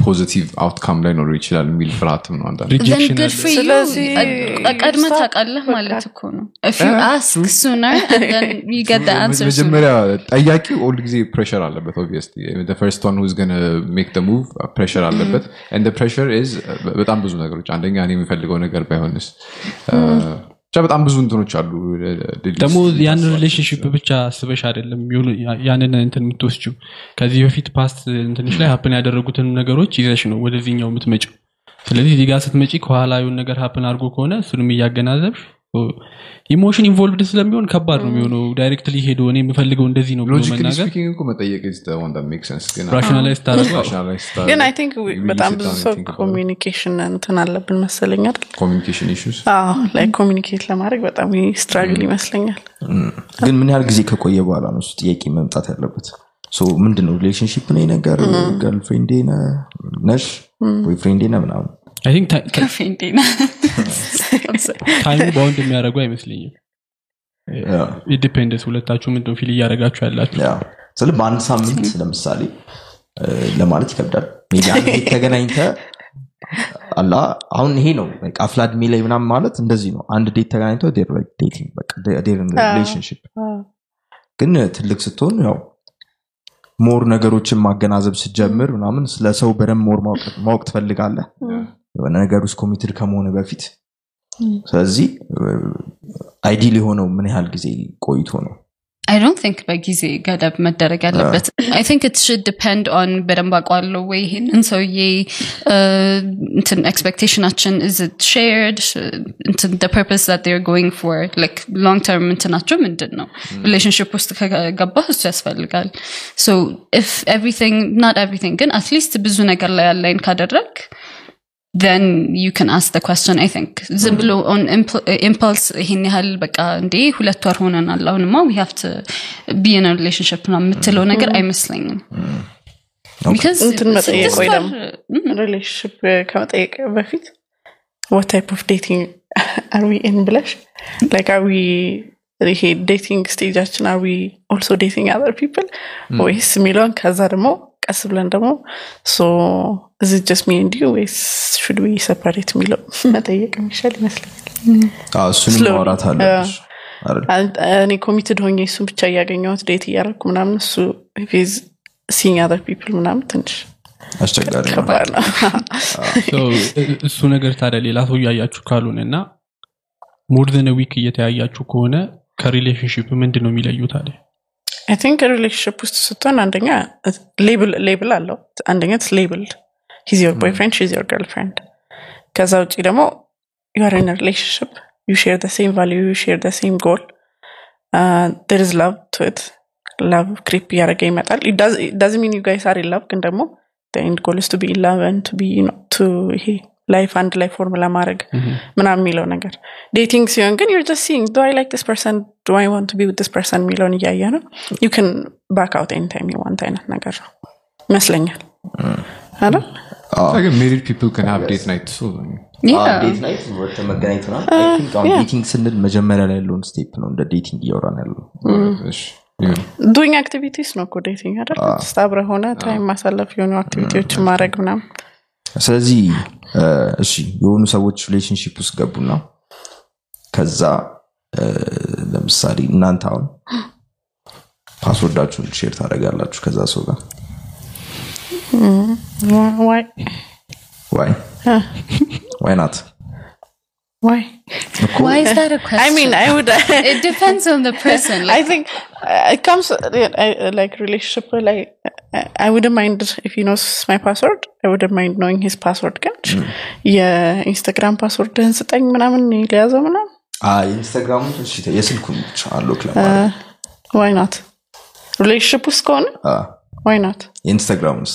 ፖዚቲቭ አውትካም ላይ ኖሮ ይችላል የሚል ፍርሃትም ነው አንዳንድ then ሪጀክሽን good for you. ስለዚህ ቀድመህ stop ታውቃለህ ማለት እኮ ነው. If you Yeah, ask sooner and then you get the answer sooner. መጀመሪያ ጠያቂ ኦል ጊዜ ፕሬሽር አለበት ፈርስት ዋን ሁዝ ገነ make the move pressure አለበት. pressure is በጣም ብዙ ነገሮች. አንደኛ እኔ የሚፈልገው ነገር ባይሆንስ ብቻ በጣም ብዙ እንትኖች አሉ። ደግሞ ያን relationship ብቻ አስበሽ አይደለም ያንን እንትን የምትወስችው ከዚህ በፊት past እንትንሽ ላይ happen ያደረጉትን ነገሮች ይዘሽ ነው ወደዚህኛው የምትመጪው። ስለዚህ እዚህ ጋር ስትመጪ ከኋላ የሆነ ነገር happen አድርጎ ከሆነ እሱንም እያገናዘብሽ emotion involved ስለሚሆን ከባድ ነው የሚሆነው። directly ሄዶ እኔ የምፈልገው እንደዚህ ነው ብሎ logically መናገር speaking እኮ መጠየቅ is the one that makes sense. ግን rationalize ስታደርገው rationalize ስታደርግ ግን I think በጣም ብዙ ሰው. communication እንትን አለብን መሰለኝ አይደል? communicate ለማድረግ በጣም struggle ይመስለኛል። ግን ምን ያህል ጊዜ ከቆየ በኋላ ነው እሱ ጥያቄ መምጣት ያለበት? ምንድን ነው relationship ነው ነገር girlfriend ዴ ነሽ? boyfriend ኤ ነህ ምናምን time ኡ bound የሚያደርጉ አይመስለኝም። in dependence ሁለታችሁ ምንድን feel እያደረጋችሁ ያላችሁ። ስለ በአንድ ሳምንት ለምሳሌ ለማለት ይከብዳል። ተገናኝተ አላ አሁን ይሄ ነው በቃ አፍላ እድሜ ላይ ምናምን ማለት እንደዚህ ነው። አንድ date ተገናኝተው dating relationship ግን ትልቅ ስትሆን ያው more ነገሮችን ማገናዘብ ስትጀምር ምናምን ስለ ሰው በደንብ more ማወቅ- ማወቅ ትፈልጋለህ። የሆነ ነገር ውስጥ committed ከመሆንህ በፊት ስለዚህ ideal የሆነው ምን ያህል ጊዜ ቆይቶ ነው? I don't think በጊዜ ገደብ መደረግ ያለበት. I think it should depend on በደንብ አውቀዋለሁ ወይ ይሄንን ሰውዬ እንትን expectation ኣችን is it shared እንትን the purpose that they're going for like long term እንትናቸው ምንድን ነው relationship ውስጥ ከገባህ እሱ ያስፈልጋል. So if everything not everything ግን at least ብዙ ነገር ላይ align ካደረግ then you can ask the question I think ዝም ብሎ on impl- impulse ይሄን ያህል በቃ እንዴ ሁለት ወር ሆነናል አሁንማ we have to be in a relationship ነው የምትለው ነገር አይመስለኝም Because እንትን መጠየቅ ስድስት ወይ ወር- ደግሞ ሪሌሽንሽፕ ከመጠየቅ በፊት what type of dating are we in ብለሽ like are we ይሄ ዴቲንግ ስቴጃችን are we also dating other people ወይስ የሚለውን ከዛ ደግሞ ቀስ ብለን ደግሞ just me and you ወይስ should we separate የሚለው መጠየቅ የሚሻል ይመስለኛል. ማውራት እኔ committed ሆኜ እሱን ብቻ እያገኘሁት date እያደረኩ ምናምን እሱ seeing other people ምናምን ትንሽ አስቸጋሪ እሱ ነገር ታዲያ ሌላ ሰው እያያችሁ ካልሆነ እና more than week እየተያያችሁ ከሆነ ከ relationship ምንድን ነው የሚለዩ ታዲያ I think relationship ውስጥ ስትሆን አንደኛ label አለው አንደኛ it's labeled he's your boyfriend she's your girlfriend ከዛ ውጭ ደግሞ you're in relationship you share same value you share same goal there's love to it love creep እያደረገ ይመጣል doesn't mean you guys are love ግን ደግሞ end goal is to be love to be to ይሄ life አንድ ላይ form ለማድረግ ምናምን የሚለው ነገር። dating ሲሆን ግን you're just seeing do I like this person do I want be this person የሚለውን እያየ ነው። you can back out any time want አይነት ነገር ነው ይመስለኛል። አይደል? married people can have date night dating ስንል መጀመሪያ ላይ ያለውን step ነው እንደ dating እያወራን ያለው። doing activities ነው እኮ dating አይደል? so አብረህ የሆነ time ማሳለፍ የሆኑ activity ዎችን ማድረግ ምናምን ስለዚህ እሺ የሆኑ ሰዎች ሪሌሽንሽፕ ውስጥ ገቡና ከዛ ለምሳሌ እናንተ አሁን ፓስወርዳችሁን ሼር ታደርጋላችሁ ከዛ ሰው ጋር? ዋይ ዋይ ናት ዋይ Why is that a question? I mean, I would. it depends on the person. I think uh, it comes uh, I, uh, like relationship. Like uh, I wouldn't mind if he knows my password. I wouldn't mind knowing his password. ግን የኢንስታግራም ፓስወርድህን ስጠኝ ምናምን ሊያዘው ምናምን የኢንስታግራሙ እሺ፣ የስልኩን ብቻ አሎክ ለማድረግ ዋይ ናት ሪሌሽንሽፕ ውስጥ ከሆነ አ፣ ዋይ ናት የኢንስታግራሙስ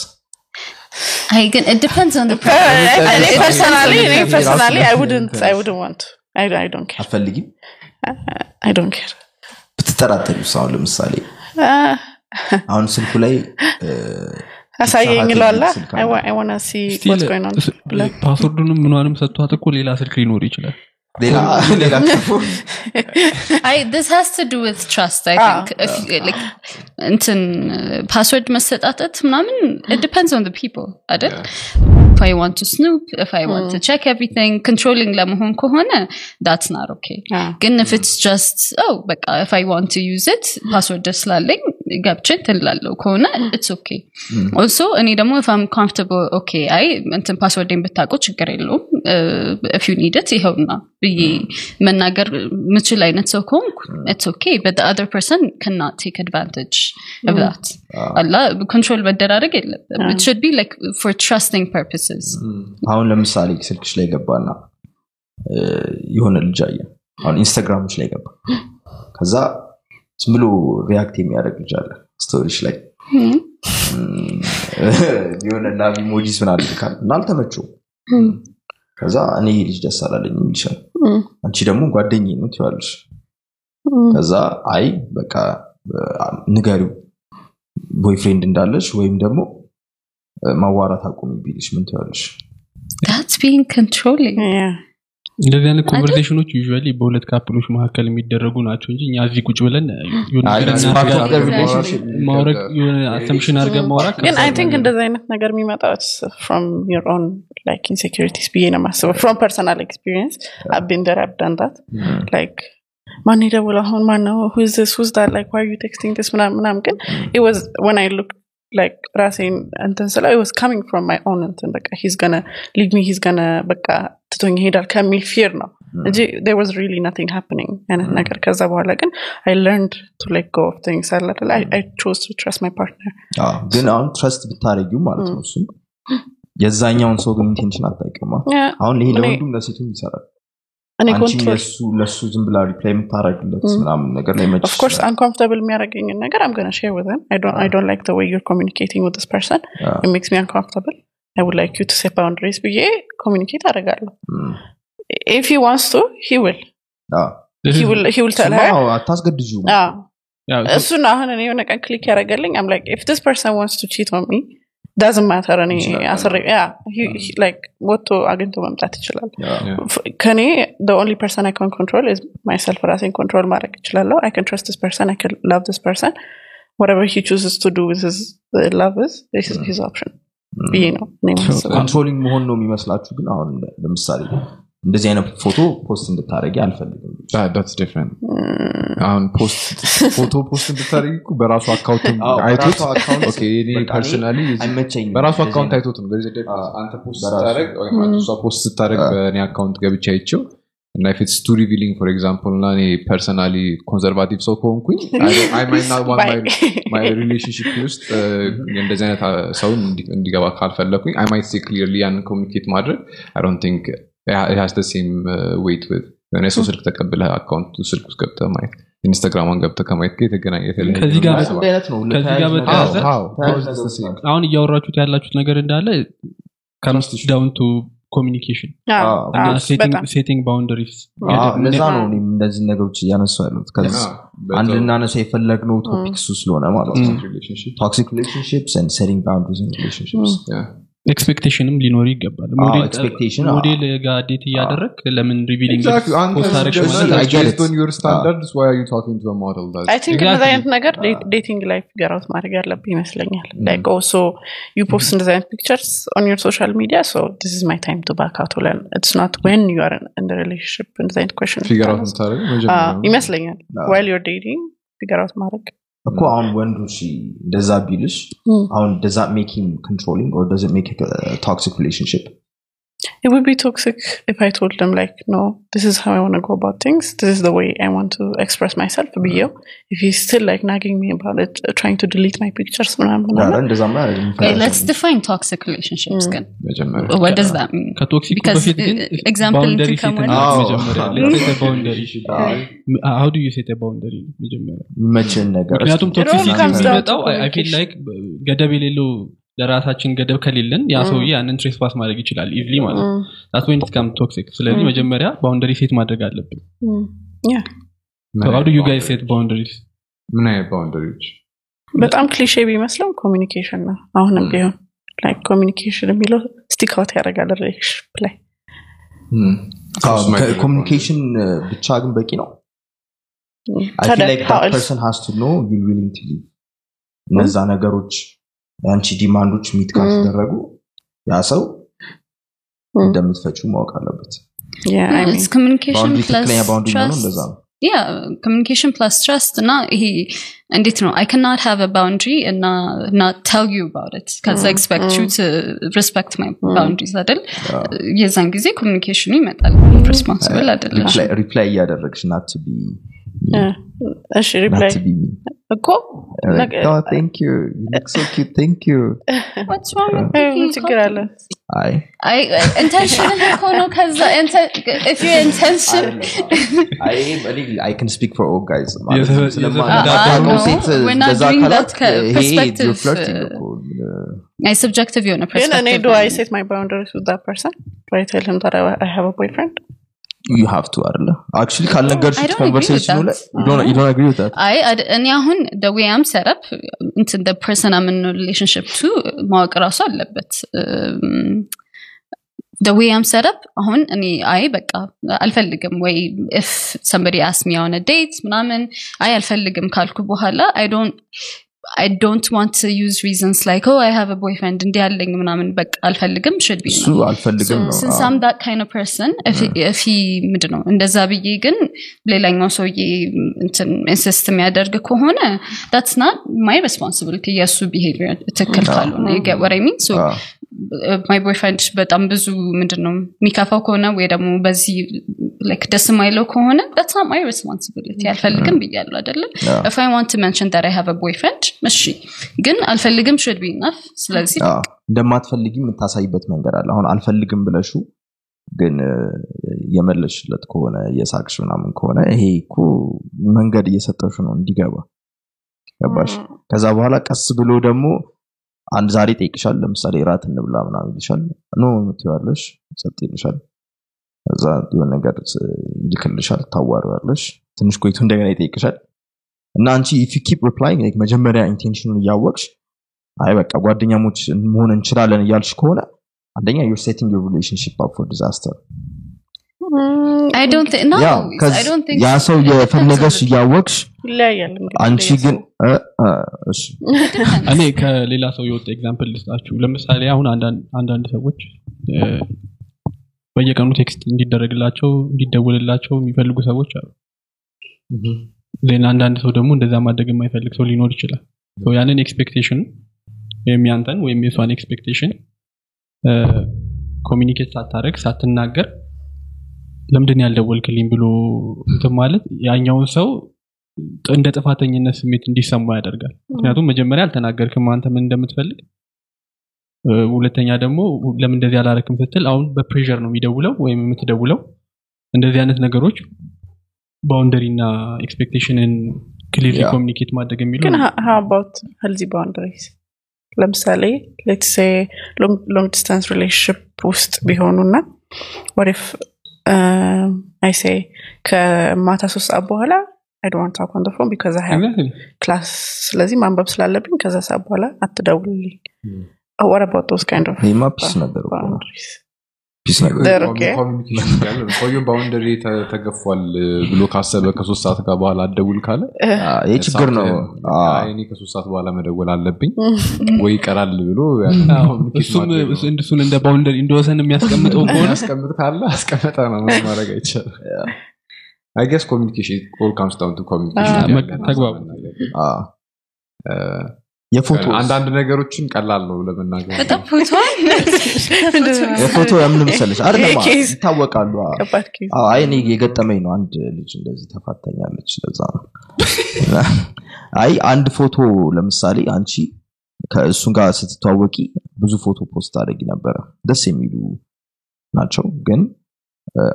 I can, it depends on the person. personally personally I wouldn't I want I አትፈልጊም? I don't care ብትጠራጠሪውስ አሁን ለምሳሌ አሁን ስልኩ ላይ እ፣ አሳየኝ ብቻ ይለዋላ ስልክ አለ። አይ ዋና ሲ Still, ዋትስ ጎይንግ ኦን ስ- ፓስወርዱንም ምኗንም ሰጥቷት እኮ ሌላ ስልክ ሊኖር ይችላል ሌላ ሌላ ክፉ I this has to do with trust. I Ah. think if like እንትን password መሰጣጠት ምናምን it depends on the people አይደል? If I want to snoop, if I want to check everything, controlling ለመሆን ከሆነ that's not okay. Ah. ግን if it's just oh በቃ if I want to use it password ስላለኝ ገብቼ እንትን ላለው ከሆነ it's okay. Also እኔ ደግሞ if I'm comfortable okay አይ እንትን password ኤን ብታውቀው ችግር የለውም uh, if you need it ይኸውና ብዬ መናገር ምችል አይነት ሰው ከሆንኩ it's okay but the other person cannot take advantage of that አላ control መደራረግ የለብም it should be like for trusting purposes አሁን ለምሳሌ ስልክሽ ላይ ገባና የሆነ ልጅ አየ አሁን ኢንስታግራሞች ላይ ገባ ከዛ ዝም ብሎ react የሚያደርግ ልጅ አለ story ሽ ላይ. የሆነ love emojis ምናምን አድርጓል እና አልተመቸውም። ከዛ እኔ ይሄ ልጅ ደስ አላለኝም ይልሻል? አንቺ ደግሞ ጓደኛዬ ነው ትያለሽ ከዛ አይ በቃ ንገሪው boyfriend እንዳለሽ ወይም ደግሞ ማዋራት አቁሚ ቢልሽ ምን ትያለሽ that's being controlling. Yeah. እንደዚህ አይነት ኮንቨርሴሽኖች ዩዥዋሊ በሁለት ካፕሎች መካከል የሚደረጉ ናቸው እንጂ እኛ እዚህ ቁጭ ብለን የሆነ አይ, ነገር that's እናድርጋ- part of the Exactly. relationship. ማውረድ የሆነ አሰምሽን አድርገን ማውራት ግን አይ ከባድ ቲንክ ነገር ነው። እንደዚህ አይነት ነገር የሚመጣው ፍሮም ዮር ኦን ላይክ ኢንሴኪሪቲስ ብዬ ነው የማስበው። ፍሮም ፐርሰናል ኤክስፒሪየንስ አቢን ደር አብዳንዳት ላይክ ማን የደውለው አሁን ማነው ሁዝ ሁዝ ዳት ላይክ ዋይ ዩ ቴክስቲንግ ስ ምናምን ምናምን. ግን it was when Like ራሴን እንትን it was coming from my own እንትን በቃ he's gonna leave me he's gonna በቃ ትቶኝ ይሄዳል ከሚል fear ነው እንጂ there was really nothing happening አይነት ነገር ከዛ በኋላ ግን I learned to let go of things አለ አይደለ? Chose to trust my partner አዎ፣ ግን አሁን trust ብታደረጊው ማለት ነው እሱም የዛኛውን ሰው ግን intention አታውቂውማ አሁን ይሄ ለወንዱም ለሴቱም ይሰራል እኔ control ለሱ ዝም ብላ reply የምታደረግለት ምናምን ነገር ላይ መች of course uncomfortable የሚያደርገኝን ነገር I'm gonna share with them I don't I don't like the way you're communicating with this person it makes me uncomfortable I would like you to set boundaries ብዬ communicate አደርጋለሁ if he wants to he will This he is- will he will tell her አታስገድጁ አዎ ያው እሱን አሁን እኔ የሆነ ቀን ክሊክ ያደረገልኝ አም ላይክ ኢፍ ዲስ ፐርሰን ዋንትስ ቱ ቺት ኦን ሚ ዳዝንት ማተር እኔ አስሬ ላይክ ወጥቶ አግኝቶ መምጣት ይችላል ከኔ the only person I can control is myself ራሴን control ማድረግ እችላለሁ I can trust this person I can love this person whatever he chooses to do with his uh, love is this is his option ብዬ ነው controlling መሆን ነው የሚመስላችሁ ግን አሁን ለምሳሌ እንደዚህ አይነት ፎቶ post እንድታደረጊ አልፈልግም. አሁን ፎቶ post እንድታደርግ እኮ በራሱ account አዎ፣ አይቶት? በራሱ account አይቶት ነው። አንተ post ስታደርግ በእኔ account ገብቼ አይቼው እና it's too revealing for example እና እኔ personally conservative ሰው ከሆንኩኝ my relationship ውስጥ እንደዚህ አይነት ሰውን እንዲ- እንዲገባ ካልፈለኩኝ I might say clearly ያንን communicate ማድረግ I don't think it has the same uh, weight with የሆነ የሰው ስልክ ተቀብለህ account ኡ ስልክ ውስጥ ገብተህ ማየት ኢንስታግራሟን ገብተህ ከማየት ጋር የተገናኘ? አሁን እያወራችሁት ያላችሁት ነገር እንዳለ comes down to communication setting boundaries ለዛ ነው እኔም እንደዚህ ነገሮች እያነሱ ያሉት አንድ ልናነሳ የፈለግነው topic እሱ ስለሆነ ማለት ነው. toxic relationships in relationships. Yeah. expectation ም ሊኖር ይገባል. ሞዴል ጋር date እያደረግክ ለምን revealing. እንደዚህ አይነት ነገር dating ላይ figure out ማድረግ ያለብህ ይመስለኛል. like also you post እንደዚህ አይነት pictures on your social media so this is my time to back out ብለን it's not when you are in relationship እንደዚህ አይነት question ይመስለኛል. አዎ። while you're dating figure out ማድረግ እኮ አሁን ወንዱ እሺ እንደዛ ቢልሽ Mm. አሁን does that make him controlling or does it make it a toxic relationship It would be toxic if I told them like, no, this is how I want to go about things. This is the way I want to express myself. Bio. If he's still like nagging me about it, uh, trying to delete my pictures, ምናምን ኧረ ምናምን፣ እንደዛማ አያደርግም። Okay, let's define toxic relationships ግን መጀመሪያ what does that mean ከቶክሲክ Because, በፊት ግን uh, example ባውንደሪ እንትን ሴት ከማለት- አዎ። መጀመሪያ ባውንደሪ አዎ፣ how do you set a boundary መጀመሪያ የሚመችን ነገር ምክንያቱም እስኪ- ቶክሲሲቲ all comes down to የሚመጣው አይ ፊል communication. ላይክ ገደብ የሌለው ለራሳችን ገደብ ከሌለን ያ ሰውዬ ያንን ትሬስፓስ ማድረግ ይችላል ኢዝሊ ማለት ነው። that toxic ስለዚህ. መጀመሪያ boundary set ማድረግ አለብን። guys set boundaries? ምን አይነት boundary ዎች በጣም cliché ቢመስለው communication ነው። አሁንም ቢሆን like communication የሚለው stick out ያደርጋል relationship ላይ። communication ብቻ ግን በቂ ነው? to know you're willing to leave. እነዛ ነገሮች የአንቺ ዲማንዶች ሚት ካልተደረጉ ያ ሰው Mm. እንደምትፈችው ማወቅ አለበት ባውንድሪ ባውንድሪ communication plus trust እና ይሄ እንዴት ነው cannot have a boundary እና you about it ከዛ you to respect my boundaries አይደል የዛን ጊዜ ኮሚኒኬሽኑ ይመጣል ሪስፖንስብል አይደለም ሪፕላይ እያደረግሽ ናት ቢ yeah. እሺ ሪፕላይ ናት ቢ እኮ ነገ- ቴንክ ዩ ዩ ሉክ ሶ ኪዩት ቴንክ ዩ what's wrong with እ፣ ምን taking ችግር አለ compliments? አይ ኢንቴንሽን እኮ ነው ከዛ ኢፍ ዩ ኢንቴንሽን አይ ካን ስፒክ ፎር ኦል ጋይዝ የዘ- የዘፈን ሴት we're not እንደዛ doing ካላት that ይሄ perspective, you're flirting uh, እኮ። አይ ሰብጀክቲቭ የሆነ ግን እኔ perspective. ዶ ነው። አይ ሴት ማይ ባውንደሪስ ዊዝ ዳት ፐርሰን ዶ አይ ቴል ሂም ዳት አይ ሃቭ to አይደለ? Actually ካልነገርሽ I don't agree with ኮንቨርሴሽኑ ላይ with that? አይ እኔ አሁን ደ ዌይ አም ሰረፕ እንትን ደ ፐርሰን አምን ሪሌሽንሽፕ ቱ ማወቅ ራሱ አለበት። ደ ዌይ አም ሰረፕ አሁን እኔ አይ በቃ አልፈልግም ወይ ኢፍ ሰምበዲ አስሚ የሆነ ዴት ምናምን አይ አልፈልግም ካልኩ በኋላ አይ ዶንት Want to use reasons like, oh, I have a boyfriend እንዲህ ያለኝ ምናምን በቃ አልፈልግም እሱ ነው። አልፈልግም ነው person if he- if he ምንድን ነው እንደዛ ብዬ ግን ሌላኛው ሰውዬ እንትን insist የሚያደርግ ከሆነ that's not my responsibility የእሱ behavior ትክክል ካልሆነ I mean so አዎ። my boyfriend በጣም ብዙ ምንድን ነው የሚከፋው ከሆነ ወይ ደግሞ በዚህ like ደስ የማይለው ከሆነ not my responsibility. አልፈልግም ብያለሁ አይደለም want to mention that I have a boyfriend እሺ. ግን አልፈልግም should be enough. ስለዚህ እንደማትፈልጊ የምታሳይበት መንገድ አለ። አሁን አልፈልግም ብለሹ ግን የመለሽለት ከሆነ የሳቅሽ ምናምን ከሆነ ይሄ እኮ መንገድ እየሰጠሽ ነው እንዲገባ። ገባሽ? ከዛ በኋላ ቀስ ብሎ ደግሞ አንድ ዛሬ ጠይቅሻል ለምሳሌ ራት እንብላ ምናምን ይልሻል። ኖ ምትዋለሽ ጸጥ ይልሻል ከዛ የሆነ ነገር ይልክልሻል ታዋሪዋለሽ። ትንሽ ቆይቶ እንደገና ይጠይቅሻል። እና አንቺ if keep replying መጀመሪያ intention ኡን እያወቅሽ አይ በቃ ጓደኛሞች መሆን እንችላለን እያልሽ ከሆነ አንደኛ you're setting your relationship up for disaster I don't think no ያው I don't think ያ ሰው የፈለገሽ እያወቅሽ አንቺ ግን እ፣ እ፣ እሺ። እኔ ከሌላ ሰው የወጣ example ልስጣችሁ። ለምሳሌ አሁን አንዳንድ- ሰዎች በየቀኑ text እንዲደረግላቸው እንዲደውልላቸው የሚፈልጉ ሰዎች አሉ። then አንዳንድ ሰው ደግሞ እንደዛ ማድረግ የማይፈልግ ሰው ሊኖር ይችላል። ያንን expectation ወይም ያንተን ወይም የሷን expectation communicate ሳታደረግ ሳትናገር ለምንድን ያልደወልክልኝ ብሎ እንትን ማለት ያኛውን ሰው እንደ ጥፋተኝነት ስሜት እንዲሰማ ያደርጋል። ምክንያቱም መጀመሪያ አልተናገርክም አንተ ምን እንደምትፈልግ ሁለተኛ ደግሞ ለምን እንደዚህ አላረክም ስትል አሁን በፕሬር ነው የሚደውለው ወይም የምትደውለው እንደዚህ አይነት ነገሮች boundary እና expectation ን Yeah. communicate ማድረግ የሚለው ግን how about healthy boundaries ለምሳሌ let's say long distance relationship ውስጥ ቢሆኑና what if I say ከማታ ሶስት ሰዓት በኋላ I don't want talk on phone because. class ስለዚህ ማንበብ ስላለብኝ ከዛ ሰዓት በኋላ አትደውልልኝ what about those kind of ይሄማ peace ነገር እኮ ነው። boundaries? peace. communication ያለ ነው። ሰውየው boundary ተገፏል ብሎ ካሰበ ከሶስት ሰዓት ጋር በኋላ አደውል ካለ? አ፣ ይሄ ችግር ነው. አይ፣ እኔ ከሶስት ሰዓት በኋላ መደወል አለብኝ። ወይ ይቀራል ብሎ እሱ- እሱን እንደ boundary እንደወሰን የሚያስቀምጠው ከሆነ? ያስቀምጥ ካለ አስቀመጠ ነው ማድረግ አይቻልም። I guess communication all comes down to communication ተግባቡ። የፎቶ አንዳንድ ነገሮችን ቀላል ነው ለመናገር። የፎቶ የምን መሰለሽ አይደለም ይታወቃሉ። አይ እኔ የገጠመኝ ነው። አንድ ልጅ እንደዚህ ተፋተኛለች ለዛ ነው። አይ አንድ ፎቶ ለምሳሌ አንቺ ከእሱ ጋር ስትተዋወቂ ብዙ ፎቶ post አድርጊ ነበረ። ደስ የሚሉ ናቸው ግን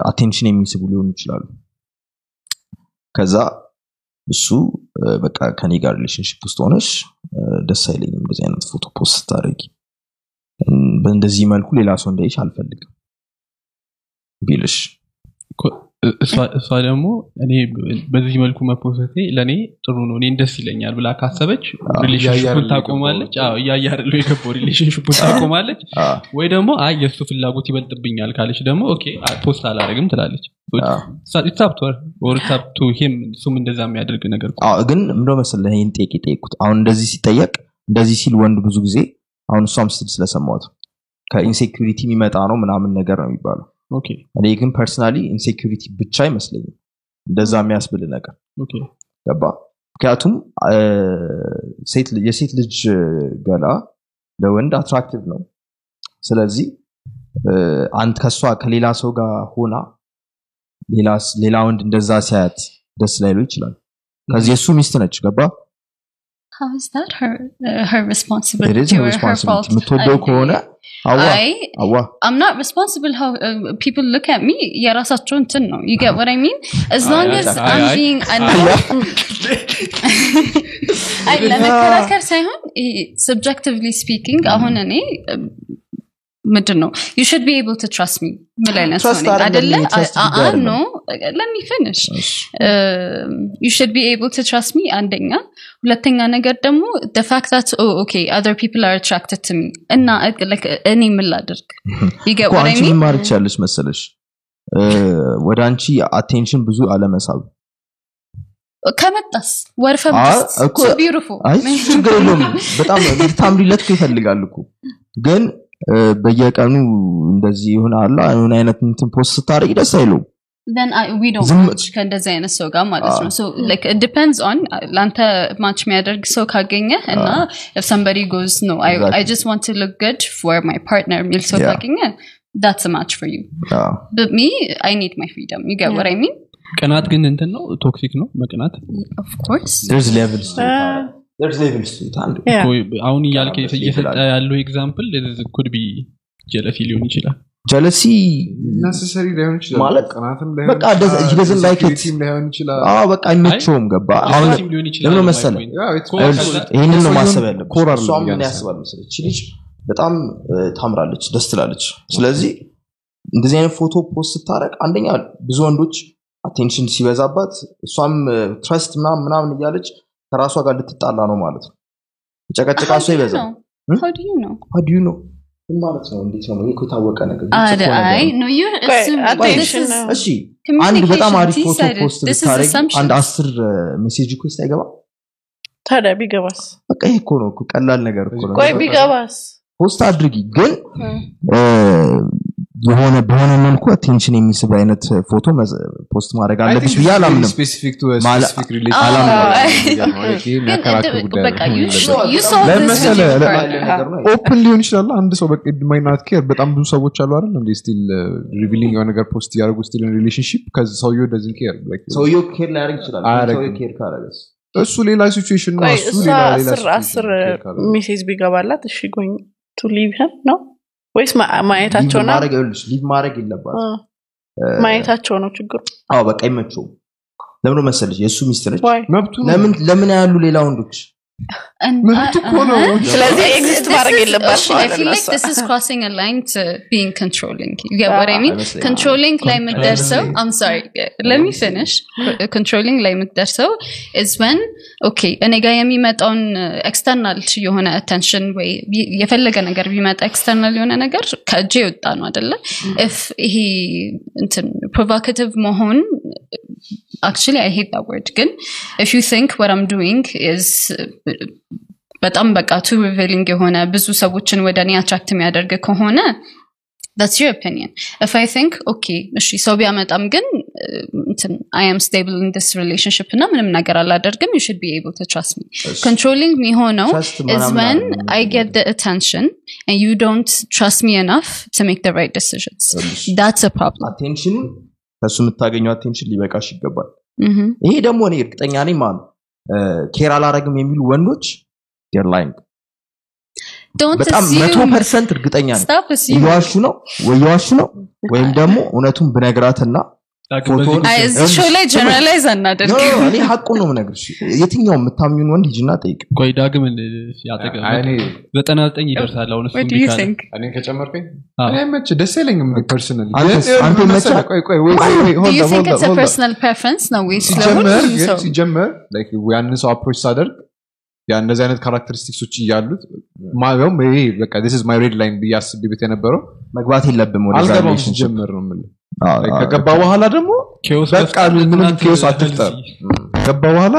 attention የሚስቡ ሊሆኑ ይችላሉ። ከዛ እሱ በቃ ከኔ ጋር relationship ውስጥ ሆነሽ ደስ አይለኝም እንደዚህ አይነት ፎቶ post ስታደርጊ። በእንደዚህ መልኩ ሌላ ሰው እንዳይሽ አልፈልግም ቢልሽ እሷ- ደግሞ እኔ በዚህ መልኩ መ post ቴ ለእኔ ጥሩ ነው። እኔን ደስ ይለኛል ብላ ካሰበች relationship ኡን ታቆማለች። እያያርለው የገባው relationship ኡን ታቆማለች። ወይ ደግሞ አይ የእሱ ፍላጎት ይበልጥብኛል ካለች ደግሞ okay post አላደረግም ትላለች። አ። ታፕቷር ታፕቱ ሂም እሱም እንደዛ የሚያደርግ ነገር ግን ምንደ መሰለህ ይህን ጥያቄ ጠየቁት አሁን እንደዚህ ሲጠየቅ እንደዚህ ሲል ወንድ ብዙ ጊዜ አሁን እሷም ስትል ስለሰማሁት ከ insecurity የሚመጣ ነው ምናምን ነገር ነው የሚባለው እኔ ግን personally insecurity ብቻ አይመስለኝም። እንደዛ የሚያስብል ነገር ገባ። ምክንያቱም የሴት ልጅ ገላ ለወንድ attractive ነው። ስለዚህ አንድ ከሷ ከሌላ ሰው ጋር ሆና ሌላ- ወንድ እንደዛ ሲያያት ደስ ላይለው ይችላል። ከዚህ የእሱ ሚስት ነች። ገባ How is that her uh, her It responsibility is her or her responsibility. fault? የምትወደው I- ከሆነ አዋ I አዋ I'm not responsible how uh, people look at me. የራሳቸው እንትን ነው. You get what I mean? As long አይ፣ as አይ፣ I'm አይ። being አይ ለመከራከር ሳይሆን ሰብጀክቲቭሊ ስፒኪንግ አሁን እኔ ምንድን ነው you should be able to trust me ምን አይነት አደለ let me finish you should be able to trust me አንደኛ። ሁለተኛ ነገር ደግሞ oh okay other people are attracted to me እና እኔ ምን ላድርግ? You get እኮ what I አንቺ mean? ምን ማድረግ መሰለሽ? ወደ አንቺ attention ብዙ አለመሳብ። ከመጣስ? what if እሱ ችግር የለውም። በጣም ልታምሪለት እኮ ይፈልጋል እኮ። ግን በየቀኑ እንደዚህ አለ የሆነ አይነት እንትን post ስታደርጊ ደስ አይለውም match ከእንደዚህ አይነት ሰው ጋር ማለት ነው so like it depends on ለአንተ match የሚያደርግ ሰው ካገኘ እና if somebody goes no I, I Exactly. just want to look good for my partner የሚል ሰው. ካገኘ that's a match for you አዎ። but me I need my freedom you get what I mean ቅናት ግን እንትን ነው toxic ነው መቅናት of course አሁን እያልከ በጣም እየሰጠ ያለው example could be jealousy ሊሆን ይችላል. jealousy necessarily ላይሆን ይችላል. ማለት በቃ ይችላል. አዎ በቃ አይመቸውም ገባ? አሁን ለምን መሰለህ? ይህንን ነው ማሰብ ያለብሽ ኮር እሷም ምን ያስባል መሰለህ እቺ ልጅ በጣም እ፣ ታምራለች ደስ ትላለች። ስለዚህ እንደዚህ አይነት ፎቶ ፖስት ስታደረግ አንደኛ ብዙ ወንዶች አቴንሽን ሲበዛባት እሷም ትረስት ምናምን ምናምን እያለች ከራሷ ጋር ልትጣላ ነው ማለት ነው ጨቀጨቃ How እሷ do you ይበዛል know? How do you know? ዱ ነው ምን ማለት ነው እንዴት ነው ይሄ እኮ የታወቀ ነገር ግልጽ አደ እኮ ነገር አይ ነው። no you're ቆይ፣ assuming this attention is ነው። እሺ አንድ በጣም አሪፍ ፎቶ. post assumption አንድ አስር message እኮ ሳይገባ ታዲያ ቢገባስ በቃ ይሄ እኮ ነው እኮ ቀላል ነገር እኮ ነው ቆይ ቢገባስ post አድርጊ። ግን የሆነ በሆነ መልኩ attention የሚስብ አይነት ፎቶ post ማድረግ አለብሽ ብዬ አላምንም። ነው። open ሊሆን ይችላል። አንድ ሰው በቃ might not care በጣም ብዙ ሰዎች አሉ አይደል? እንደ still revealing የሆነ ነገር post እያደረጉ still relationship ከዚ ሰውየው doesn't care ሰውየው care ሊያደርግ ይችላል ሰውየው care ካደረገስ? እሱ ሌላ situation ነው። እሱ ሌላ ሌላ አስር አስር message ቢገባላት is she going to leave him ነው ወይስ ማየታቸው ነው? ማድረግ ይኸውልሽ leave ማድረግ የለባት ማየታቸው ነው ችግሩ። አዎ በቃ አይመቸውም። ለምን መሰለሽ? የእሱ ሚስት ነች። ለምን ያሉ ሌላ ወንዶች And- መብቱ እኮ ነው። uh-huh. ስለዚህ This- exist this ማድረግ is- የለባቸው I feel like አይደል this is crossing a line to being controlling. You get what I mean? አይመስለኝም። Controlling ላይ የምትደርሰው I'm sorry, let me finish. Controlling ላይ የምትደርሰው is when okay እኔ ጋር የሚመጣውን external የሆነ attention ወይ ቢ- የፈለገ ነገር ቢመጣ external የሆነ ነገር ከእጄ የወጣ ነው አይደለ? if ይሄ እንትን provocative መሆን actually I hate that word ግን if you think what I'm doing is በጣም በቃ ቱ ሪቪሊንግ የሆነ ብዙ ሰዎችን ወደ እኔ አትራክት የሚያደርግ ከሆነ that's your opinion if i think okay እሺ ሰው ቢያመጣም ግን uh, i am stable in this relationship እና ምንም ነገር አላደርግም you should be able to trust me controlling የሚሆነው አይደለም። i get the attention and you don't trust me enough to make the right decisions ይኸውልሽ፣ that's a problem አቴንሽኑን ከእሱ የምታገኘው attention ሊበቃሽ ይገባል Mhm. ይሄ ደግሞ እኔ እርግጠኛ ነኝ ማን care አላረግም የሚሉ ወንዶች are lying በጣም መቶ percent እርግጠኛ እየዋሹ ነው ወይ እየዋሹ ነው ወይም ደግሞ እውነቱን ብነግራትና እዚህ ላይ generalize አናደርግ እኔ ሀቁን ነው የምነግርሽ። የትኛው የምታምኙን ወንድ ሂጂና ጠይቅ። ቆይ ዳግም ዘጠና ዘጠኝ ይደርሳል። አሁን እኔ እኔ አይመች ደስ አይለኝም personal ሲጀመር ሰው approach ሳደርግ እንደዚህ አይነት characteristics ኦች እያሉት ማየውም ይሄ በቃ is my red line ብዬ አስቤበት የነበረው መግባት የለብም ወደ ሲጀመር ነው የምልህ ከገባ በኋላ ደግሞ በቃ ምንም chaos አትፍጠር። እዚህ ገባ በኋላ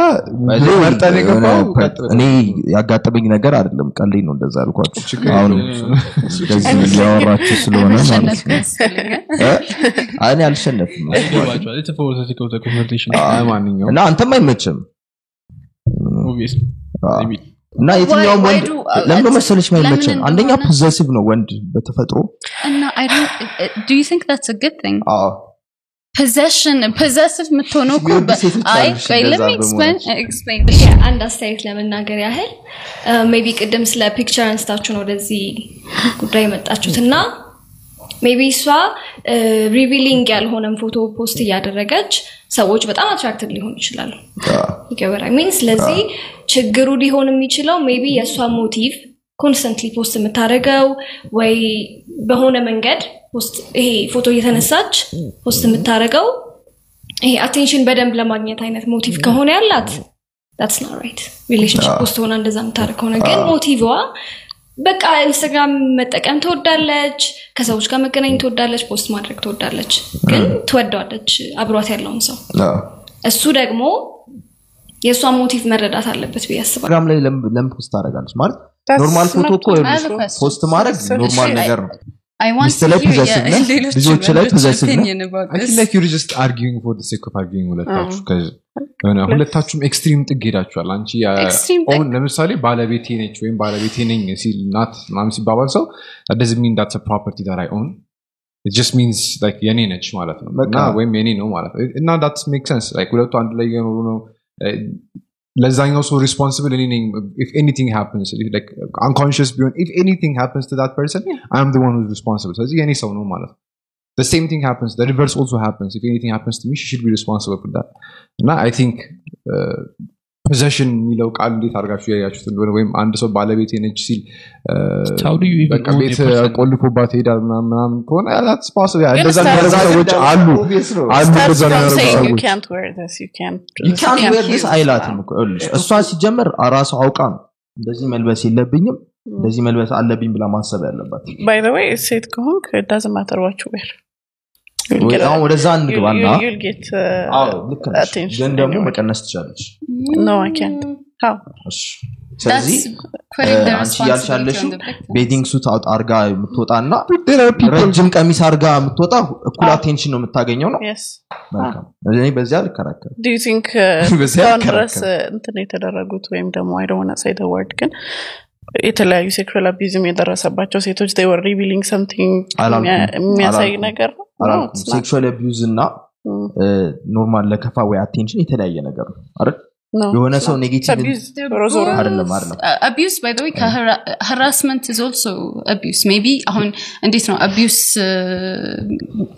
መርጠን የገባው? እኔ ያጋጠመኝ ነገር አይደለም። ቀልኝ ነው እንደዛ አልኳችሁ አሁን እንደዚህ እያወራችሁ ስለሆነ ማለት ነው? እኔ አልሸነፍም እና አንተም አይመችም እና የትኛውም ወንድ it's- መሰለች ማይመችን ለምን አንደኛ possessive ነው ወንድ በተፈጥሮ። እና thing? አዎ። possession possessive የምትሆነው እኮ አይ ቆይ አንድ አስተያየት ለመናገር ያህል maybe ቅድም ስለ picture አንስታችሁ ነው ወደዚህ ጉዳይ የመጣችሁት እና maybe እሷ revealing ያልሆነን ፎቶ post እያደረገች ሰዎች በጣም attracted ሊሆኑ ይችላሉ። ይገበራ I mean ስለዚህ ችግሩ ሊሆን የሚችለው maybe የእሷ motive constantly post የምታደርገው ወይ በሆነ መንገድ ይሄ ፎቶ እየተነሳች post የምታደርገው ይሄ attention በደንብ ለማግኘት አይነት motive ከሆነ ያላት ና right relationship ውስጥ ሆና እንደዛ የምታደርግ ከሆነ ግን motive ዋ በቃ Instagram መጠቀም ትወዳለች ከሰዎች ጋር መገናኘት ትወዳለች post ማድረግ ትወዳለች። ግን ትወደዋለች አብሯት ያለውን ሰው። እሱ ደግሞ የእሷን motive መረዳት አለበት ብዬ አስባለሁ። Instagram ላይ ለም- ለምን post ታደርጋለች ማለት? normal ፎቶ እኮ. post ማድረግ normal ነገር ነው I want ሚስት to ላይ hear possessive ነህ? የሌሎች ልጆች ላይ ወንዶች possessive ነህ? opinion about I this. feel like you're just arguing for the sake of arguing ሁለታችሁ ከዚ- የሆነ ሁለታችሁም extreme ጥግ ሄዳችኋል አንቺ ያ- Extreme አሁን ጥግ? ለምሳሌ ባለቤቴ ነች ወይም ባለቤቴ ነኝ ሲል ናት ምናምን ሲባባል ሰው doesn't mean that's property that I own just means የኔ ነች ማለት ነው በቃ። እና ወይም የኔ ነው ማለት ነው እና that makes sense ሁለቱ አንድ ላይ የኖሩ ነው እ፣ ለዛኛው ሰው responsible እኔ ነኝ if anything happens unconscious ቢሆን if anything happens to that person I am one responsible ስለዚህ የኔ ሰው ነው ማለት ነው the same thing happens the reverse also happens if anything happens to me she should be responsible for that እና i think possession የሚለው ቃል እንዴት አድርጋችሁ ያያችሁት እንደሆነ ወይም አንድ ሰው ባለቤቴ ነች ሲል ቤት? ቆልፎባት ሄዳል ምናምን ከሆነ እንደዛ የሚያደርጉ ሰዎች አሉ. አይላትም እሷ ሲጀመር ራሱ አውቃ ነው እንደዚህ መልበስ የለብኝም እንደዚህ መልበስ አለብኝ ብላ ማሰብ ያለባት። ሴት ከሆንክ doesn't matter what you wear. You'll get, አሁን ወደዛ you'll, እንግባና ግን ደግሞ. መቀነስ ትቻለች No, I can't. How? እሺ። That's ስለዚህ አንቺ victim. bathing suit አርጋ የምትወጣ እና ረጅም ቀሚስ አርጋ የምትወጣ እኩል attention ነው የምታገኘው ነው እኔ በዚያ ልከራከር Do you think uh, ድረስ uh, እንትን የተደረጉት ወይም ደግሞ I don't want to say the word ግን የተለያዩ sexual abuse ም የደረሰባቸው ሴቶች they were revealing something አላልኩም። የሚያ- የሚያሳይ ነገር ነው? sexual abuse እና Mm. normal ለከፋ ወይ attention የተለያየ ነገር ነው አይደል? የሆነ ሰው. negative አይደለም አይደለም. abuse by the way harassment is also abuse. Maybe አሁን እንዴት ነው? Abuse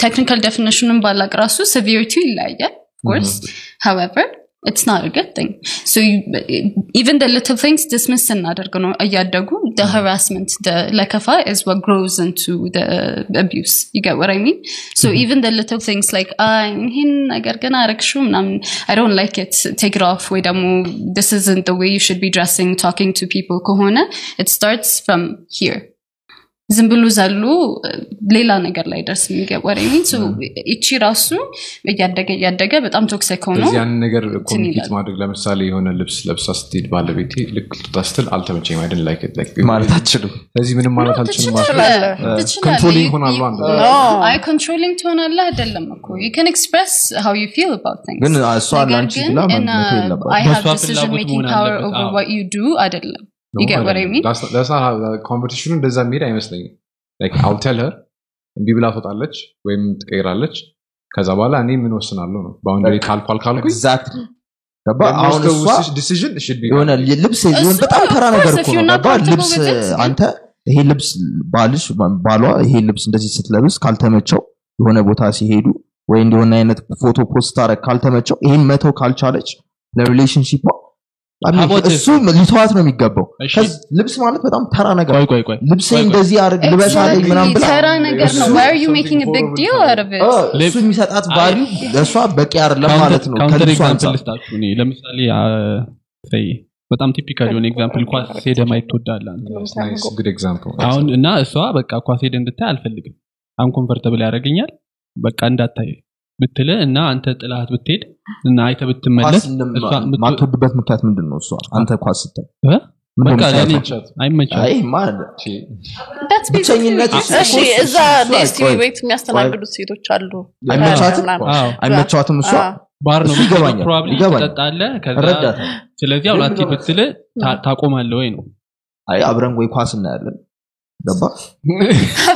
ቴክኒካል ዴፊኒሽኑን ባላቅ ራሱ severity ይለያያል of course however it's not a good thing so you, even the little things dismiss እናደርግ ነው እያደጉ the harassment the ለከፋ is what grows into the abuse you get what I mean so even the little things like ah ይህን ነገር ግን አረግሽው ምናምን I don't like it take it off ወይ ደግሞ this isn't the way you should be dressing talking to people ከሆነ it starts from here ዝም ብሎ ዘሎ ሌላ ነገር ላይ ደርስ የሚገባ እቺ ራሱ እያደገ እያደገ በጣም toxic ሆኖ ያንን ነገር communicate ማድረግ ለምሳሌ የሆነ ልብስ ለብሳ ስትሄድ ባለቤቴ ልክ ልትወጣ ስትል አልተመቸኝ I didn't like ማለት አትችልም ስለዚህ ምንም ማለት አልችልም ማለት ትችላለህ። controlling ሆናሉ ላይ።. አይ controlling ትሆናለህ አይደለም እኮ። You can express how you feel about things. ግን እሷ ነገር ለአንቺ ግን ብላ a- የለባት። Decision ፍላጎት መሆን አለበት። አይደለም you get what I mean? competition ኑ እንደዛ የሚሄድ አይመስለኝም. I'll tell her እምቢ ብላ ትወጣለች ወይም ትቀይራለች. ከዛ በኋላ እኔ ምን ወስናለሁ ነው? boundary ካልኳል decision የሆነ ልብስ በጣም ተራ ነገር እኮ ነው። not ልብስ አንተ ይሄ ልብስ ባልሽ ባሏ ይሄ ልብስ እንደዚህ ስትለብስ ካልተመቸው የሆነ ቦታ ሲሄዱ ወይ እንደሆነ አይነት ፎቶ post ታረግ ካልተመቸው ይሄን መተው ካልቻለች ለ relationship About እሱ ሊተዋት ነው የሚገባው። ልብስ ማለት በጣም ተራ ነገር ቆይ ቆይ ቆይ ልብሴ እንደዚህ አርግ ልበስ አለኝ ምናምን Exactly, ብላ ተራ ነገር ነው። እሱ- why are you making a big deal out of it? እ፣ እሱ የሚሰጣት value ለእሷ በቂ አይደለም ማለት ነው። counter ከልብሱ example አንጻር ልስጣችሁ እኔ። ለምሳሌ በጣም typical የሆነ example ኳስ ሄደ ማየት ትወዳለህ? አሁን እና እሷ በቃ ኳስ ሄደ እንድታይ አልፈልግም። uncomfortable ያደርገኛል። በቃ እንዳታይ ብትል እና አንተ ጥላት ብትሄድ እና አይተ ብትመለስ ማትወድበት ምክንያት ምንድን ነው እሷ አንተ ኳስ ስታይ ብቸኝነት. እዛ DSTV ቤት የሚያስተናግዱት ሴቶች አሉ። አይመቻትም? እሷ? ባር ነው probably ትጠጣለህ ስለዚህ አሁን አትሄድ ብትል ታቆማለህ ወይ ነው? አይ አብረን ወይ ኳስ እናያለን ገባ?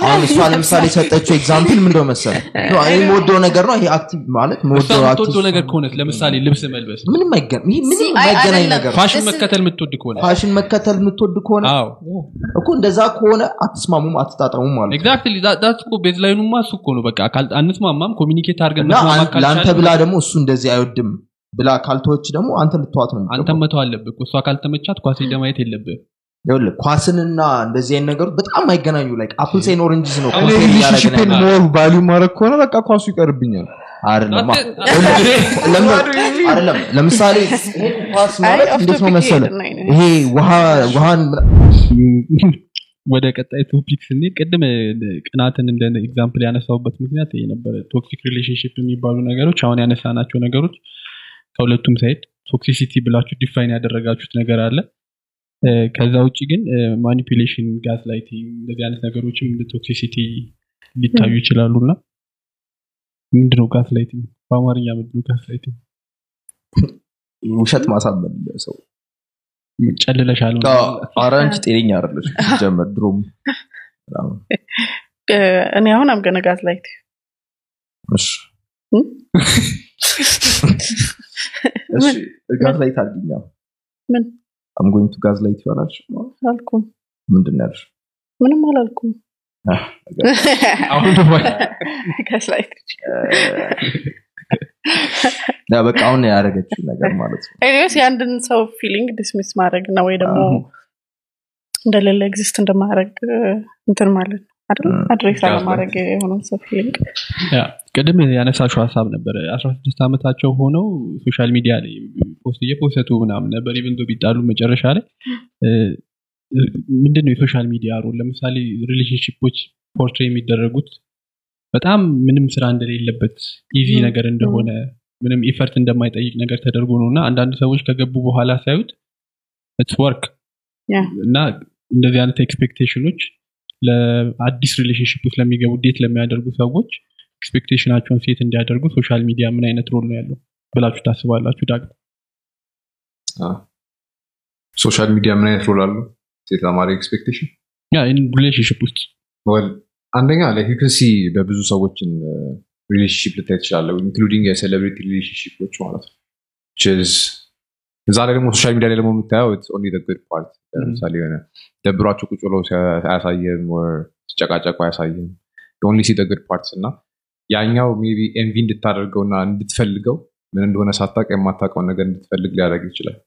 አሁን እሷ ለምሳሌ የሰጠችው example ምንድነው መሰለ እኔ የምወደው ነገር ነው ይሄ active ማለት የምወደው active ነገር ከሆነ ለምሳሌ ልብስ መልበስ ምንም አይገ- ይሄ ምንም የማይገናኝ ነገር ፋሽን መከተል የምትወድ ከሆነ ፋሽን መከተል የምትወድ ከሆነ አዎ እኮ እንደዛ ከሆነ አትስማሙም አትጣጠሙም ማለት exactly that እኮ baseline ኑማ እሱ እኮ ነው በቃ። አንስማማም communicate አድርገን ለአንተ ብላ ደግሞ እሱ እንደዚህ አይወድም ብላ ካልተወች ደግሞ አንተ ልትዋት ነው አንተ መተው አለብህ እኮ። እሷ ካልተመቻት ኳስ ሄደህ ማየት የለብህ ኳስንና እንደዚህ አይነት ነገሮች በጣም አይገናኙ። like apples and oranges ነው relationship ን more value ማድረግ ከሆነ በቃ ኳሱ ይቀርብኛል። አይደለም ለምሳሌ ኳስ ማለት እንዴት ነው መሰለ ይሄ። ይሄ ውሃ ውሃን ወደ ቀጣይ topic ስንሄድ ቅድም ቅናትን እንደ example ያነሳውበት ምክንያት ይሄ ነበረ። toxic relationship የሚባሉ ነገሮች አሁን ያነሳናቸው ነገሮች ከሁለቱም side toxicity ብላችሁ define ያደረጋችሁት ነገር አለ ከዛ ውጭ ግን manipulation gaslighting እንደዚህ አይነት ነገሮችም እንደ toxicity ሊታዩ ይችላሉ እና ምንድነው gaslighting በአማርኛ ምንድነው gaslighting ውሸት ማሳመን ሰው። ጨልለሻል ኧረ አንቺ ጤነኛ አይደለሽ ጀመር ድሮም እኔ አሁን I'm gonna gaslight ጋዝ ላይት አድርጊኛ ምን? አምጎኝቱ ጋዝ ላይት ይሆናል አልኩም ምንድን ነው ያልሽ ምንም አላልኩም። አህ፣ አሁን ጋዝ ላይት ያ በቃ አሁን ያደረገችው ነገር ማለት ነው። ኤኒዌይስ የአንድን ሰው ፊሊንግ ዲስሚስ ማድረግ እና ወይ ደግሞ አዎ። እንደሌለ ኤግዚስት እንደማድረግ እ፣ እንትን ማለት ነው። አይደል ም፣ አድሬስ ጋዝ አለማድረግ የሆነን ሰው ፊሊንግ ቅድም ያነሳሽው ሀሳብ ነበረ አስራ ስድስት ዓመታቸው ሆነው social media ላይ post እየፖሰቱ ምናምን ነበር። eventually መጨረሻ ላይ ምንድን ነው የ social media role? ለምሳሌ relationship ኦች portray የሚደረጉት በጣም ምንም ስራ እንደሌለበት easy ነገር እንደሆነ ምንም effort እንደማይጠይቅ ነገር ተደርጎ ነው። እና አንዳንድ ሰዎች ከገቡ በኋላ ሳዩት it's work እና እንደዚህ አይነት expectation ኦች ለአዲስ relationship ውስጥ ለሚገቡ date ለሚያደርጉ ሰዎች expectation ኣቸውን set እንዲያደርጉ social media ምን አይነት role ነው ያለው ብላችሁ ታስባላችሁ? ዳግ ሶሻል ሚዲያ ምን አይነት ሮል አለው? set ለማድረግ expectation relationship ውስጥ አንደኛ ሲ በብዙ ሰዎችን relationship ልታይ ትችላለ including የ celebrity relationship ኦች ማለት ነው እዛ ላይ ደግሞ social media ላይ ደግሞ የምታየው good part ለምሳሌ የሆነ ደብሯቸው ቁጭ አያሳይም or ሲጨቃጨቁ አያሳይም። only see good parts እና ያኛው maybe envy እንድታደርገው እና እንድትፈልገው ምን እንደሆነ ሳታቅ የማታውቀውን ነገር እንድትፈልግ ሊያደርግ ይችላል።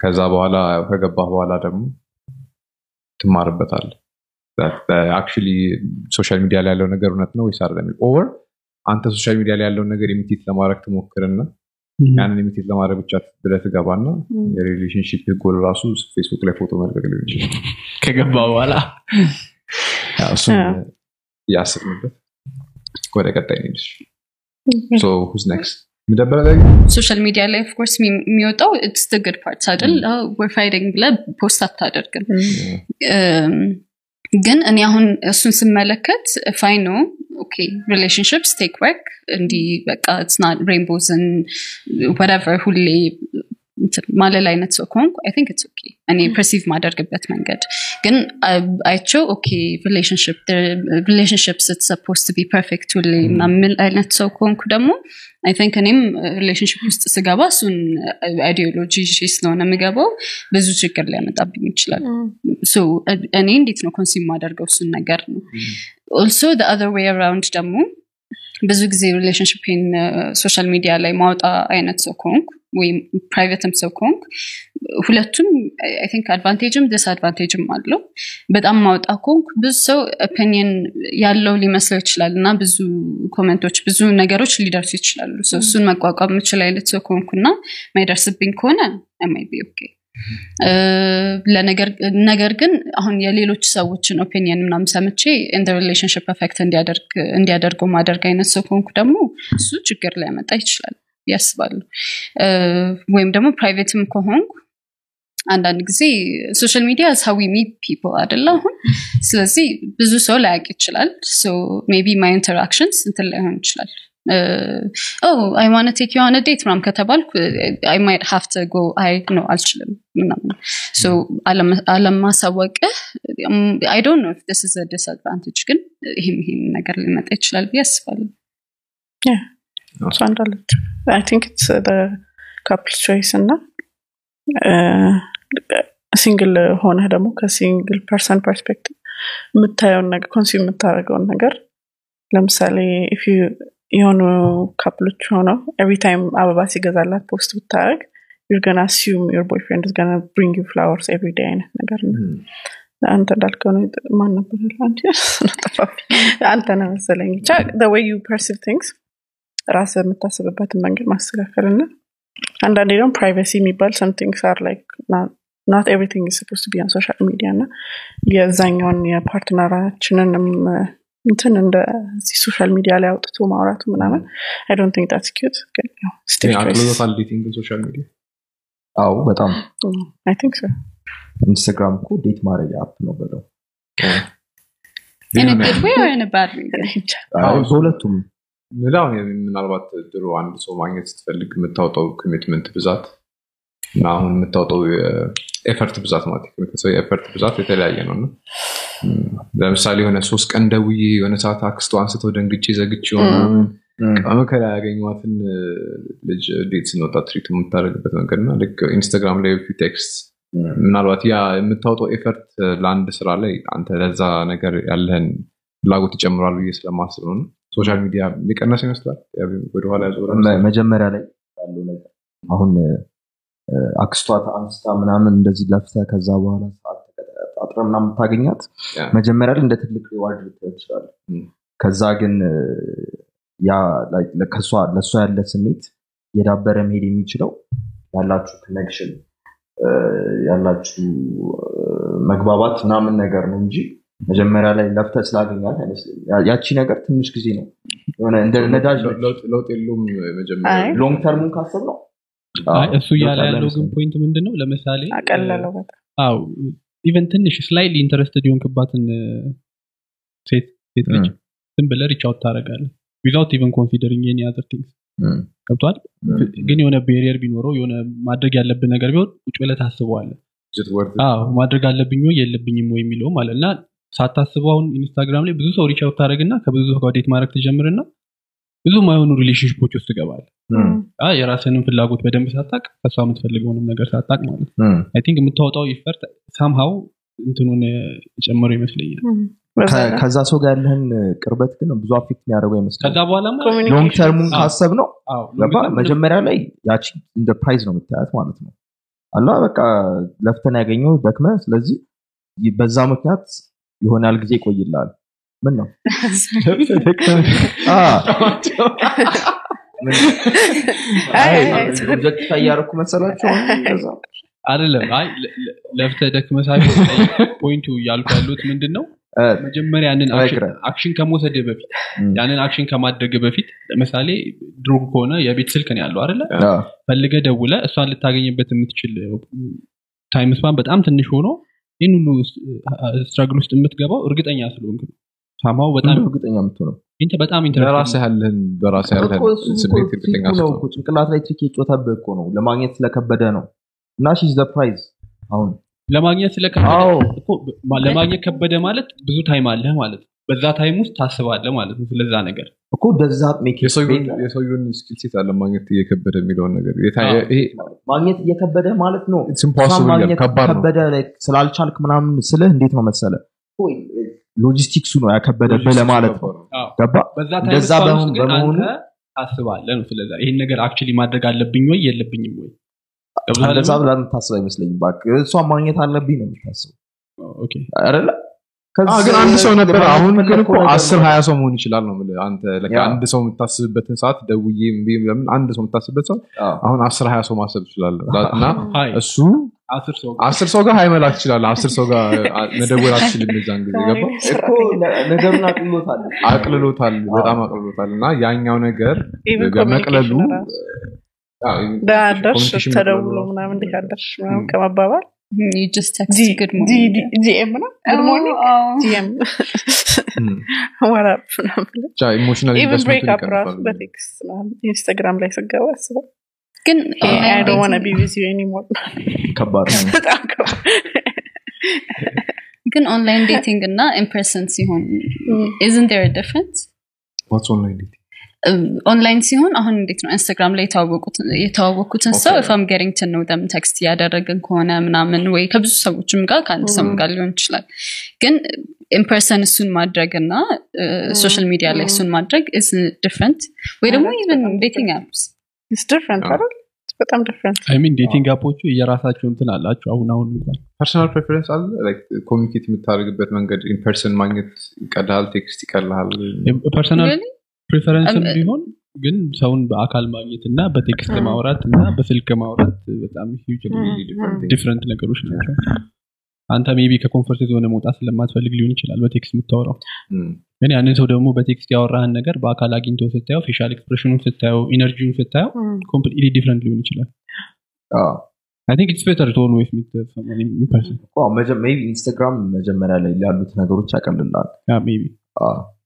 ከዛ በኋላ ከገባ በኋላ ደግሞ ትማርበታል actually social media ላይ ያለው ነገር እውነት ነው ወይስ አይደለም? over አንተ social media ላይ ያለውን ነገር imitate ለማድረግ ትሞክርና ያንን ኢሚቴት ለማድረግ ብቻ ብለህ ትገባና የሪሌሽንሽፕ ጎል ራሱ ፌስቡክ ላይ ፎቶ መልቀቅ ሊሆን ይችላል። ከገባ በኋላ? ያው እሱን አዎ። እያስብንበት ወደ ቀጣይ ኔድሽ ሁዝ ኔክስት ሶሻል ሚዲያ ላይ ኦፍኮርስ የሚወጣው ኢትስ ጉድ ፓርት አይደል? ወር ፋይቲንግ ብለ ፖስት አታደርግም። ግን እኔ አሁን እሱን ስመለከት ፋይ ነው okay relationships take work እንዲህ በቃ not rainbows and whatever ሁሌ እንትን ማለል አይነት ሰው ከሆንኩ I think it's okay እኔ perceive ማደርግበት መንገድ ግን አ- አይቼው okay relationship's supposed to be perfect ሁሌ ምናምን አይነት ሰው ከሆንኩ ደግሞ I think እኔም relationship ውስጥ ስገባ እሱን ideology ይዤ ስለሆነ የምገባው ብዙ ችግር ሊያመጣብኝ ይችላል። so እኔ እንዴት ነው consume ማደርገው እሱን ነገር ነው? also other way around ደግሞ ብዙ ጊዜ relationship ን social media ላይ ማውጣ አይነት ሰው ከሆንኩ ወይም private ም ሰው ከሆንኩ ሁለቱም I think advantage ም disadvantage ም አለው። በጣም ማውጣ ከሆንኩ ብዙ ሰው opinion ያለው ሊመስለው ይችላል እና ብዙ comment ኦች ብዙ ነገሮች ሊደርሱ ይችላሉ። እሱን መቋቋም የምችል አይነት ሰው ከሆንኩና ማይደርስብኝ ከሆነ my okay ነገር ግን አሁን የሌሎች ሰዎችን opinion ምናምን ሰምቼ እንደ relationship affect እንዲያደርገው ማደርግ አይነት ሰው ከሆንኩ ደግሞ እሱ ችግር ሊያመጣ ይችላል ያስባሉ ወይም ደግሞ private ም ከሆንኩ አንዳንድ ጊዜ social media how we meet people አደለ አሁን? ስለዚህ ብዙ ሰው ላያቅ ይችላል። maybe my interactions እንትን ላይሆን ይችላል ቴክ የሆነ date ምናም ከተባልኩ I might have to go አይ ነው አልችልም ምናምን። አለማሳወቅህ I don't know ስ is disadvantage ግን ይህም ይህም ነገር ሊመጣ ይችላል ብዬ አስባለሁ። እሷ እንዳለች I think it's couple choice እና single ሆነህ ደግሞ ከ single person perspective የምታየውን ነገር consume የምታደርገውን ነገር ለምሳሌ የሆኑ couple ኦች ሆነው every time አበባ ሲገዛላት post ብታደረግ you're gonna assume your boyfriend gonna bring you flowers every day አይነት ነገር ነው። አንተ እንዳልከው ነው ማን ነበር አንቺ አንተ ነው መሰለኝ። ብቻ way you perceive things ራስ የምታስብበትን መንገድ ማስተካከል እና አንዳንዴ ደግሞ privacy የሚባል some things are like not everything suppose be on social media እና የዛኛውን የ partner ኣችንንም እንትን እንደ social media ላይ አውጥቶ ማውራቱ ምናምን I don't think that's cute ግን አቅልሎታል dating social media? አዎ በጣም I think so ኢንስታግራም እኮ date ማድረጊያ app ነው በለው። In a good way or in a bad way? አዎ፣ በሁለቱም ምናልባት ድሮ አንድ ሰው ማግኘት ስትፈልግ የምታወጣው commitment ብዛት አሁን የምታወጣው effort ብዛት ማለት የምትሰው የ effort ብዛት የተለያየ ነው። እና ለምሳሌ የሆነ ሶስት ቀን ደውዬ የሆነ ሰዓት አክስቷ አንስተው ደንግጬ ዘግቼ ሆነ መከራ ያገኘዋትን ልጅ date ስንወጣ treat የምታደርግበት መንገድ እና ልክ ኢንስታግራም ላይ ፊት text ምናልባት ያ የምታወጣው effort ለአንድ ስራ ላይ አንተ ለዛ ነገር ያለህን ፍላጎት ይጨምራል ብዬ ስለማስብ ነው። social media ሊቀነስ ይመስላል? ወደኋላ ያዞራል? መጀመሪያ ላይ ያለው ነገር አሁን አክስቷ አንስታ ምናምን እንደዚህ ለፍተ ከዛ በኋላ ሰዓት አጥረ ምናምን የምታገኛት ያ። መጀመሪያ ላይ እንደ ትልቅ reward ትችላለ ም። ከዛ ግን ለእሷ ያለ ስሜት የዳበረ መሄድ የሚችለው ያላችሁ connection ያላችሁ መግባባት ምናምን ነገር ነው እንጂ መጀመሪያ ላይ ለፍተ ስላገኛት አይመስለኝም ያቺ ነገር ትንሽ ጊዜ ነው የሆነ እንደ ነዳጅ ነች። ለውጥ- ለውጥ የለውም መጀመሪያ አይ long term ኡን ካሰብ ነው እሱ እያለ ያለው ግን point ምንድን ነው ለምሳሌ አቀለለው በጣም አው even ትንሽ slightly interested የሆንክባትን ሴት ሴት ልጅ ዝም ብለህ reach out ታደርጋለህ without even considering any other things ገብቷል? ግን የሆነ barrier ቢኖረው የሆነ ማድረግ ያለብን ነገር ቢሆን ቁጭ ብለህ ታስበዋለህ? አዎ ማድረግ አለብኝ ወይ የለብኝም ወይ የሚለው ማለት እና ሳታስበው አሁን ኢንስታግራም ላይ ብዙ ሰው reach out ታደረግና ከብዙ ሰው ጋር date ማድረግ ትጀምርና ብዙ ማይሆኑ relationship ኦች ውስጥ ትገባል የራስንም ፍላጎት በደንብ ሳታቅ ከሷ የምትፈልገውንም ነገር ሳታቅ ማለት ነው። I think የምታወጣው effort somehow እንትኑን የጨመረው ይመስለኛል። ከዛ ሰው ጋር ያለህን ቅርበት ግን ብዙ affect የሚያደርገው ይመስላል ከዛ በኋላ long term ኡን አዎ። ካሰብ ነው መጀመሪያ ላይ ያቺ እንደ prize ነው የምታያት ማለት ነው። አላ በቃ ለፍተን ያገኘው ደክመ ስለዚህ በዛ ምክንያት ያህል ጊዜ ይቆይላል ምን ነው አ፣ ምን- አይ፣ አይ፣ አይ፣ objectify እያደረኩ መሰላቸው? አይደለም። አይ ለፍተህ ደክመህ ሳይሆን point ኡ እያልኩ ያሉት ምንድን ነው መጀመሪያ ያንን action ከመውሰድ በፊት ያንን action ከማድረግ በፊት ለምሳሌ ድሮ ከሆነ የቤት ስልክ ነው ያለው አይደለ? አ፣ ፈልገ ደውለ እሷን ልታገኝበት የምትችል time span በጣም ትንሽ ሆኖ ይህን ሁሉ struggle ውስጥ የምትገባው እርግጠኛ ስለሆንክ ነው somehow በጣም እርግጠኛ የምትሆነው? በጣም ለራስህ ያለህን በራስህ ያለህን ስሜት እርግጠኛ ስትሆን እኮ። ጭንቅላት ላይ trick የጫወተብህ እኮ ነው። ለማግኘት ስለከበደ ነው። እና she's the prize አሁን። ለማግኘት ስለከበደ ለማግኘት ከበደ ማለት ብዙ time አለህ ማለት ነው። በዛ time ውስጥ ታስባለህ ማለት ነው ስለዛ ነገር። እኮ ደዛ የሰውየውን skill set አለ ማግኘት እየከበደ የሚለውን ነገር። ማግኘት እየከበደ ማለት ነው? It's impossible እሷን ማግኘት ይላል። ከባድ ነው። ከበደ ስላልቻልክ ምናምን ስልህ እንዴት ነው መሰለ ሎጂስቲክሱ ነው ያከበደብህ ለማለት ነው ገባ? እንደዛ በመሆኑ- ታስባለህ ስለዛ። ይሄን ነገር actually ማድረግ አለብኝ ወይ የለብኝም ወይ? እንደዛ? ብላ የምታስብ አይመስለኝም። እባክህ እሷን ማግኘት አለብኝ ነው የምታስበው። okay። አይደለ? አዎ፣ ግን አንድ ሰው ነበር አሁን ግን እኮ አስር ሀያ ሰው መሆን ይችላል ነው የምልህ። አንተ። አንድ ሰው የምታስብበትን ሰዓት ደውዬ ለምን አንድ ሰው የምታስብበት ሰው አዎ። አሁን አስር ሀያ ሰው ማሰብ ትችላለህ። እና እሱ አስር ሰው አስር ሰው ጋር ሀይ መላክ ትችላለህ አስር ሰው ጋር መደወል አትችልም የዛን ጊዜ። ገባ እኮ ነ- ነገሩን አቅልሎታል። አቅልሎታል በጣም አቅልሎታል። እና ያኛው ነገር አደርሽ communication ተደውሎ መቅለሉ ምናምን እንዴት አደርሽ ምናምን ከመባባል emotional ኢንስታግራም ላይ ስገባ አስበው ግን ከባድ ነው. በጣም ከባድ. ግን online dating እና in person ሲሆን isn't there difference what's online dating ኦንላይን ሲሆን አሁን እንዴት ነው? ኢንስታግራም ላይ የተዋወቅኩትን ሰው ፋም ገሪንግ ትን ነው ደም ቴክስት እያደረግን ከሆነ ምናምን ወይ ከብዙ ሰዎችም ጋር ከአንድ ሰው ጋር ሊሆን ይችላል። ግን ኢንፐርሰን እሱን ማድረግ እና ሶሻል ሚዲያ ላይ እሱን ማድረግ ኢዝ ዲፍረንት ወይ ደግሞ ኢቨን ዴቲንግ አፕስ ዲፍረንት አይደል? በጣም ዲፍረንት አይ ሚን ዴቲንግ አፖቹ የራሳቸው እንትን አላቸው አሁን አሁን እንኳን. ፐርሰናል ፕሬፈረንስ አለ? ኮሚኒኬት የምታደርግበት መንገድ ኢንፐርሰን ማግኘት ይቀልሃል text ይቀልሃል personal Um, ቢሆን ግን ሰውን በአካል ማግኘት እና በ text ማውራት እና በስልክ ማውራት በጣም different ነገሮች ናቸው አንተ maybe ከ comfort zone መውጣት ስለማትፈልግ ሊሆን ይችላል በ text የምታወራው። ግን ያንን ሰው ደግሞ በ text ያወራህን ነገር በአካል አግኝቶ ስታየው facial expression ኑን ስታየው energy ውን ስታየው completely different ሊሆን ይችላል። ኢንስታግራም መጀመሪያ ላይ ያሉት ነገሮች ያቀልላል።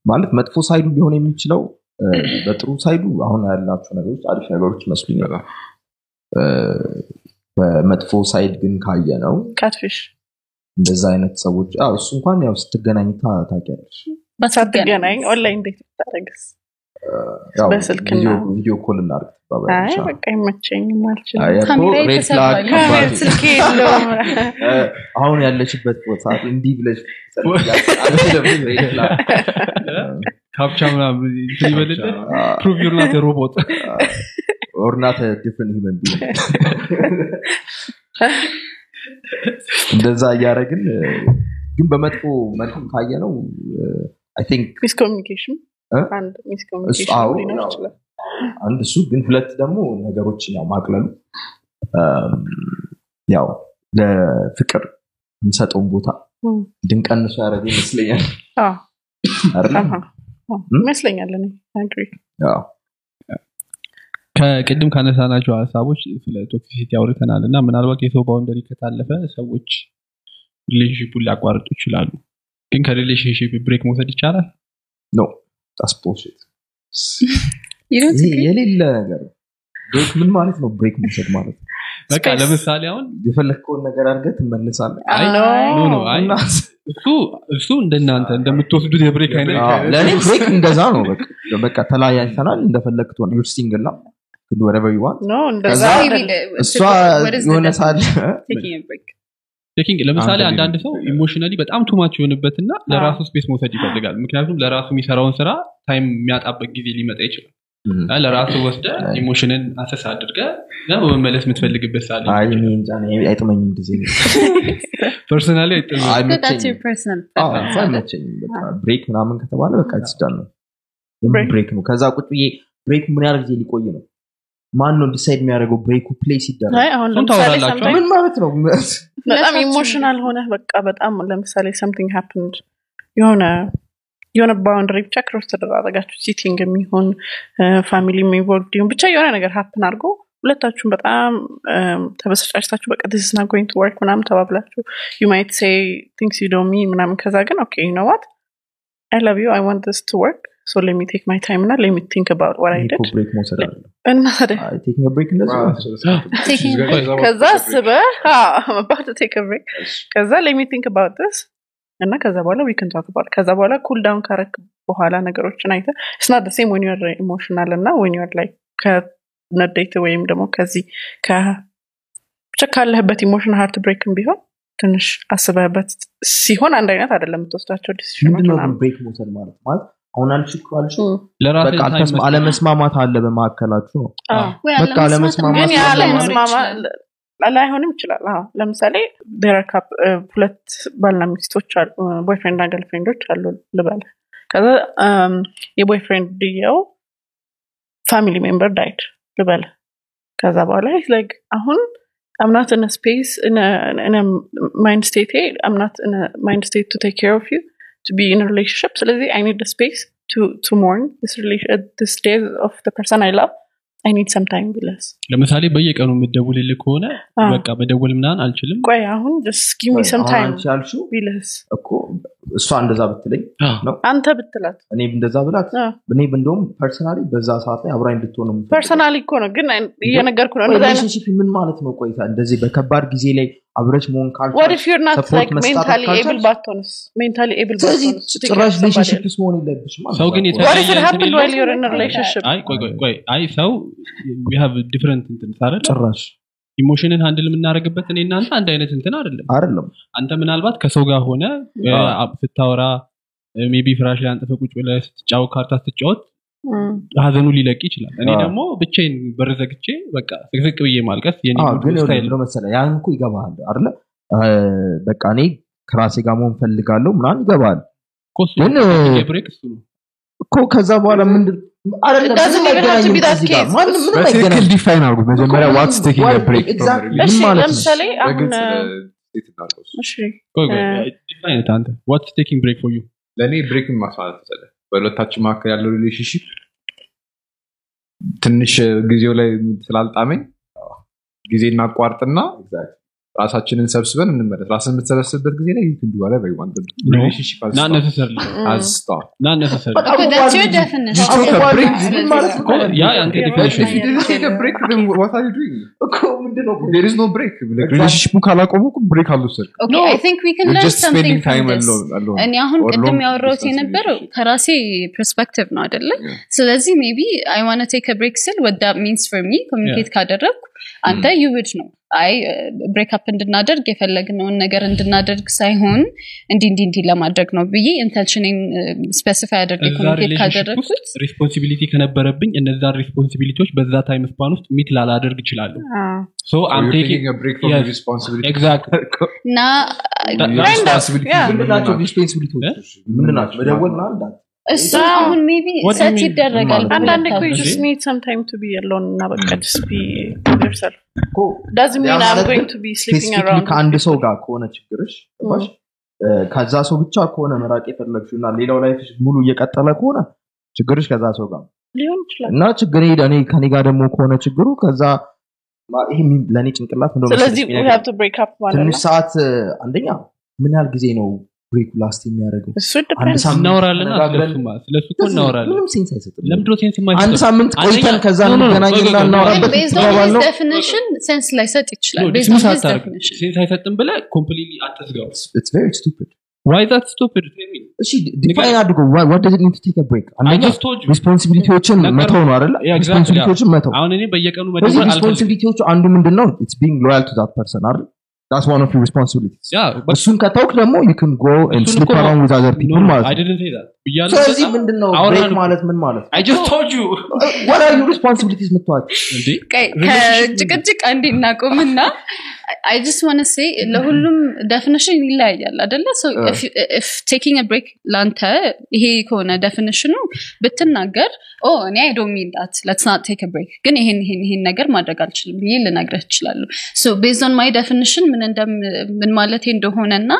ማለት መጥፎ side ኡ ሊሆን የሚችለው በጥሩ side ኡ አሁን ያላቸው ነገሮች አሪፍ ነገሮች ይመስሉኛል በመጥፎ side ግን ካየነው catfish እንደዛ አይነት ሰዎች እሱ እንኳን ያው ስትገናኝ ታውቂያለሽ። ሳትገናኝ online date ብታደረግስ ያው በስልክና- ቪዲዮ- call ትባባያለሽ። በቃ ይመቸኝም አልችልም። አሁን ያለችበት ቦታ እንዲህ ብለሽ captcha ምናምን አ፣ prove you're not robot a different human being እንደዛ እያደረግን ግን በመጥፎ መልኩም ካየነው miscommunication? አንድ እሱ ግን ሁለት ደግሞ ነገሮችን ያው ማቅለሉ ያው ለፍቅር የምንሰጠውን ቦታ እንድንቀንስ ያደረገ ይመስለኛል? ይመስለኛል ከቅድም ካነሳናቸው ሀሳቦች ስለ toxicity አውርተናል እና ምናልባት የሰው boundary ከታለፈ ሰዎች relationship ኡን ሊያቋርጡ ይችላሉ። ግን ከ relationship break መውሰድ ይቻላል? ይሄ agree? የሌለ ነገር ነው። break ምን ማለት ነው? break መውሰድ ማለት ነው። በቃ. ለምሳሌ አሁን የፈለግከውን ነገር አድርገህ ትመልሳለህ። አይ no፣ no no አይ እና እሱ እሱ እንደናንተ እንደምትወስዱት የ break አይነት ለእኔ break እንደዛ ነው በቃ። በቃ ተለያይተናል እንደፈለግ ትሆን you're single የሆነ break? taking ለምሳሌ አንዳንድ ሰው emotionally በጣም too much የሆንበትና ለራሱ space መውሰድ ይፈልጋል። ምክንያቱም ለራሱ የሚሰራውን ስራ time የሚያጣበት ጊዜ ሊመጣ ይችላል። ለራሱ ወስደ emotion ን assess አድርገ እና በመመለስ የምትፈልግበት ሳለ አይጥመኝም ጊዜ personally But that's your አይመቸኝም። break ምናምን ከተባለ በቃ ነው. break ነው። ከዛ ቁጭ break ኡ ምን ያህል ጊዜ ሊቆይ ነው ማን ነው decide የሚያደርገው? break ኡ play ሲደረግ ምን ማለት ነው? በጣም emotional ሆነ በቃ በጣም ለምሳሌ something happened የሆነ የሆነ boundary ብቻ cross ተደራረጋችሁ cheating ይሁን family involved ይሁን ብቻ የሆነ ነገር happen አድርጎ ሁለታችሁም በጣም ተበሰጫጭታችሁ በቃ this not going to work ምናምን ተባብላችሁ you might say things you don't mean ምናምን። ከዛ ግን okay you know what I love you I want this to work so let me take my time እና let me think about what I did break መውሰድ አለ እና ታዲያ taking break እንደዚህ ከዛ አስበ አባት ቴክ ብሬክ ከዛ ሌት ሚ ቲንክ አባውት ስ እና ከዛ በኋላ ዊክን ታክ አባውት ከዛ በኋላ ኩል ዳውን ካረክ በኋላ ነገሮችን አይተ ስና ሴም ወን ዩር ኢሞሽናል እና ወን ዩር ላይ ከነዴት ወይም ደግሞ ከዚህ ብቻ ካለህበት ኢሞሽን ሃርት ብሬክም ቢሆን ትንሽ አስበህበት ሲሆን አንድ አይነት አይደለም የምትወስዳቸው ዲሲሽኖች ብሬክ መውሰድ ማለት? ማለት አሁን አልሽ እኮ አልሽ? በቃ አለመስማማት አለ በመካከላችሁ ነው። አዎ። ወይ በቃ አለመስማማት ላይሆንም ይችላል። አዎ። ለምሳሌ couple ሁለት ባልና ሚስቶች አሉ። boyfriend እና girlfriend ኦች አሉ ልበል ከዛ የ boyfriend እየው family member died ልበል ከዛ በኋላ like አሁን I'm not in a space mind state I'm not mind state to take care of you to be in relationship ስለዚህ I need space to mourn this death of person I love I need some time ቢለስ ለምሳሌ በየቀኑ የምደውልልህ ከሆነ በቃ መደወል ምናምን አልችልም? ቆይ አሁን just give me some አሁን time አንቺ ያልሽው ቢለስ እኮ እሷ እንደዛ ብትለኝ አንተ ብትላት። እኔ እንደዛ ብላት? እኔ እንደውም personally በዛ ሰዓት ላይ አብራኝ እንድትሆን ነው personally እኮ ነው ግን እየነገርኩ ነው። relationship ምን ማለት ነው? ቆይታ እንደዚህ በከባድ ጊዜ ላይ አብረሽ መሆን ካልቻልሽ? ባትሆንስ ባትሆንስ ጭራሽ? ውስጥ መሆን የለብሽም ሰው ግን ነው። ሰው have different እንትን ጭራሽ። emotion ን handle የምናደርግበት እኔ እናንተ አንድ አይነት እንትን አይደለም። አይደለም። አንተ ምናልባት ከሰው ጋር ሆነ ስታወራ maybe ፍራሽ ላይ አንጥፈህ ቁጭ ብለህ ስትጫወት ካርታ ስትጫወት. ሀዘኑ ሊለቅ ይችላል። እኔ ደግሞ ብቻዬን በር ዘግቼ በቃ ስቅስቅ ብዬ ማልቀስ መሰለህ? ያን እኮ ይገባሃል እ፣ በቃ እኔ ከራሴ ጋር መሆን ፈልጋለሁ ምናምን ይገባል ግን እኮ ከዛ በኋላ ምንድን በትክክል define አድርጉት መጀመሪያ what's taking break? ለምሳሌ what's taking break for you ለእኔ break ምን ማለት መሰለህ በሁለታችን መካከል ያለው relationship ትንሽ ጊዜው ላይ ስላልጣመኝ ጊዜ እናቋርጥና ራሳችንን ሰብስበን እንመለስ። ራስን የምትሰበስብበት ጊዜ ላይ ዩን ዱዋላ ካላቆሙ ብሬክ አሁን ቅድም ያወራሁት የነበረው. ከራሴ ፐርስፔክቲቭ ነው አይደለ? ስለዚህ ሜቢ አይ ዋና ቴክ ብሬክ ስል ወዳ ሚንስ ፎር ሚ ኮሚኒኬት ካደረግኩ አንተ ዩውድ ነው አይ ብሬክፕ እንድናደርግ የፈለግነውን ነገር እንድናደርግ ሳይሆን እንዲ እንዲ እንዲ ለማድረግ ነው ብዬ ኢንተንሽንን ስፔሲፋይ እዛ ኮሚኒኬት ካደረግኩት ሪስፖንሲቢሊቲ ከነበረብኝ እነዛን ሪስፖንሲቢሊቲዎች በዛ ታይም ስፓን ውስጥ ሚት ላላደርግ ይችላሉ አ፣ ሶ አም ቴኪንግ Yes. Exactly. እና Kind of, yeah. ምንድን ናቸው responsibility ዎች? ምንድን ናቸው? መደወል ምናምን እንዳት- እሱ አሁን maybe set? ይደረጋል። ማለት አንዳንዴ እኮ need some time to be alone እና በቃ sleeping specifically around. ከአንድ ሰው ጋር ከሆነ ችግርሽ? እ፣ ከዛ ሰው ብቻ ከሆነ መራቅ የፈለግሽው እና ሌላው ላይ ሙሉ እየቀጠለ ከሆነ ችግርሽ ከዛ ሰው ጋር ነው። ሊሆን ይችላል። እና ችግር እኔ ከኔ ጋር ደግሞ ከሆነ ችግሩ ከዛ ይሄ ለእኔ ጭንቅላት ስለዚህ ትንሽ ሰዓት አንደኛ ምን ያህል ጊዜ ነው break ኡ last የሚያደርገው? አንድ ሳምንት ቆይተን ከዛ እንገናኝና ቆይ፣ ቆይ፣ ቆይ፣ እናወራበት ግን based on ትገባል his ነው definition sense ላይሰጥ ይችላል. አይሰጥም ብለህ completely አትዝጋው። It's very stupid. why that stupid እሺ define አድርጎ what does it mean to take a break? I አንደኛ just told you responsibility ዎችን መተው ነው exactly, responsibility ዎችን መተው. አሁን እኔ በየቀኑ በዚህ መደወል አልፈልግም። responsibility ዎቹ አንዱ ምንድን ነው loyal to that person አይደል that's one of your responsibilities. Yeah በቃ እሱን ከተውክ ደግሞ you can go and እሱን sleep እኮ around with other people. ማለት I ነው didn't say that ብያለሁ ስለዚህ በጣም ምንድን ነው አወራን break እኮ። ማለት ምን ማለት I just told you what are your responsibilities ምትዋል እንዴ ቆይ ከጭቅጭቅ አንዴ እናቆምና I just wanna say ለሁሉም definition ይለያያል አደለ taking break ለአንተ ይሄ ከሆነ definition ኑ ብትናገር Oh እኔ I don't mean that not take break ግን ይሄን ይሄን ይሄን ነገር ማድረግ አልችልም ብዬ ልነግረህ እችላለሁ። So on my definition ምን እንደም ምን ማለቴ እንደሆነና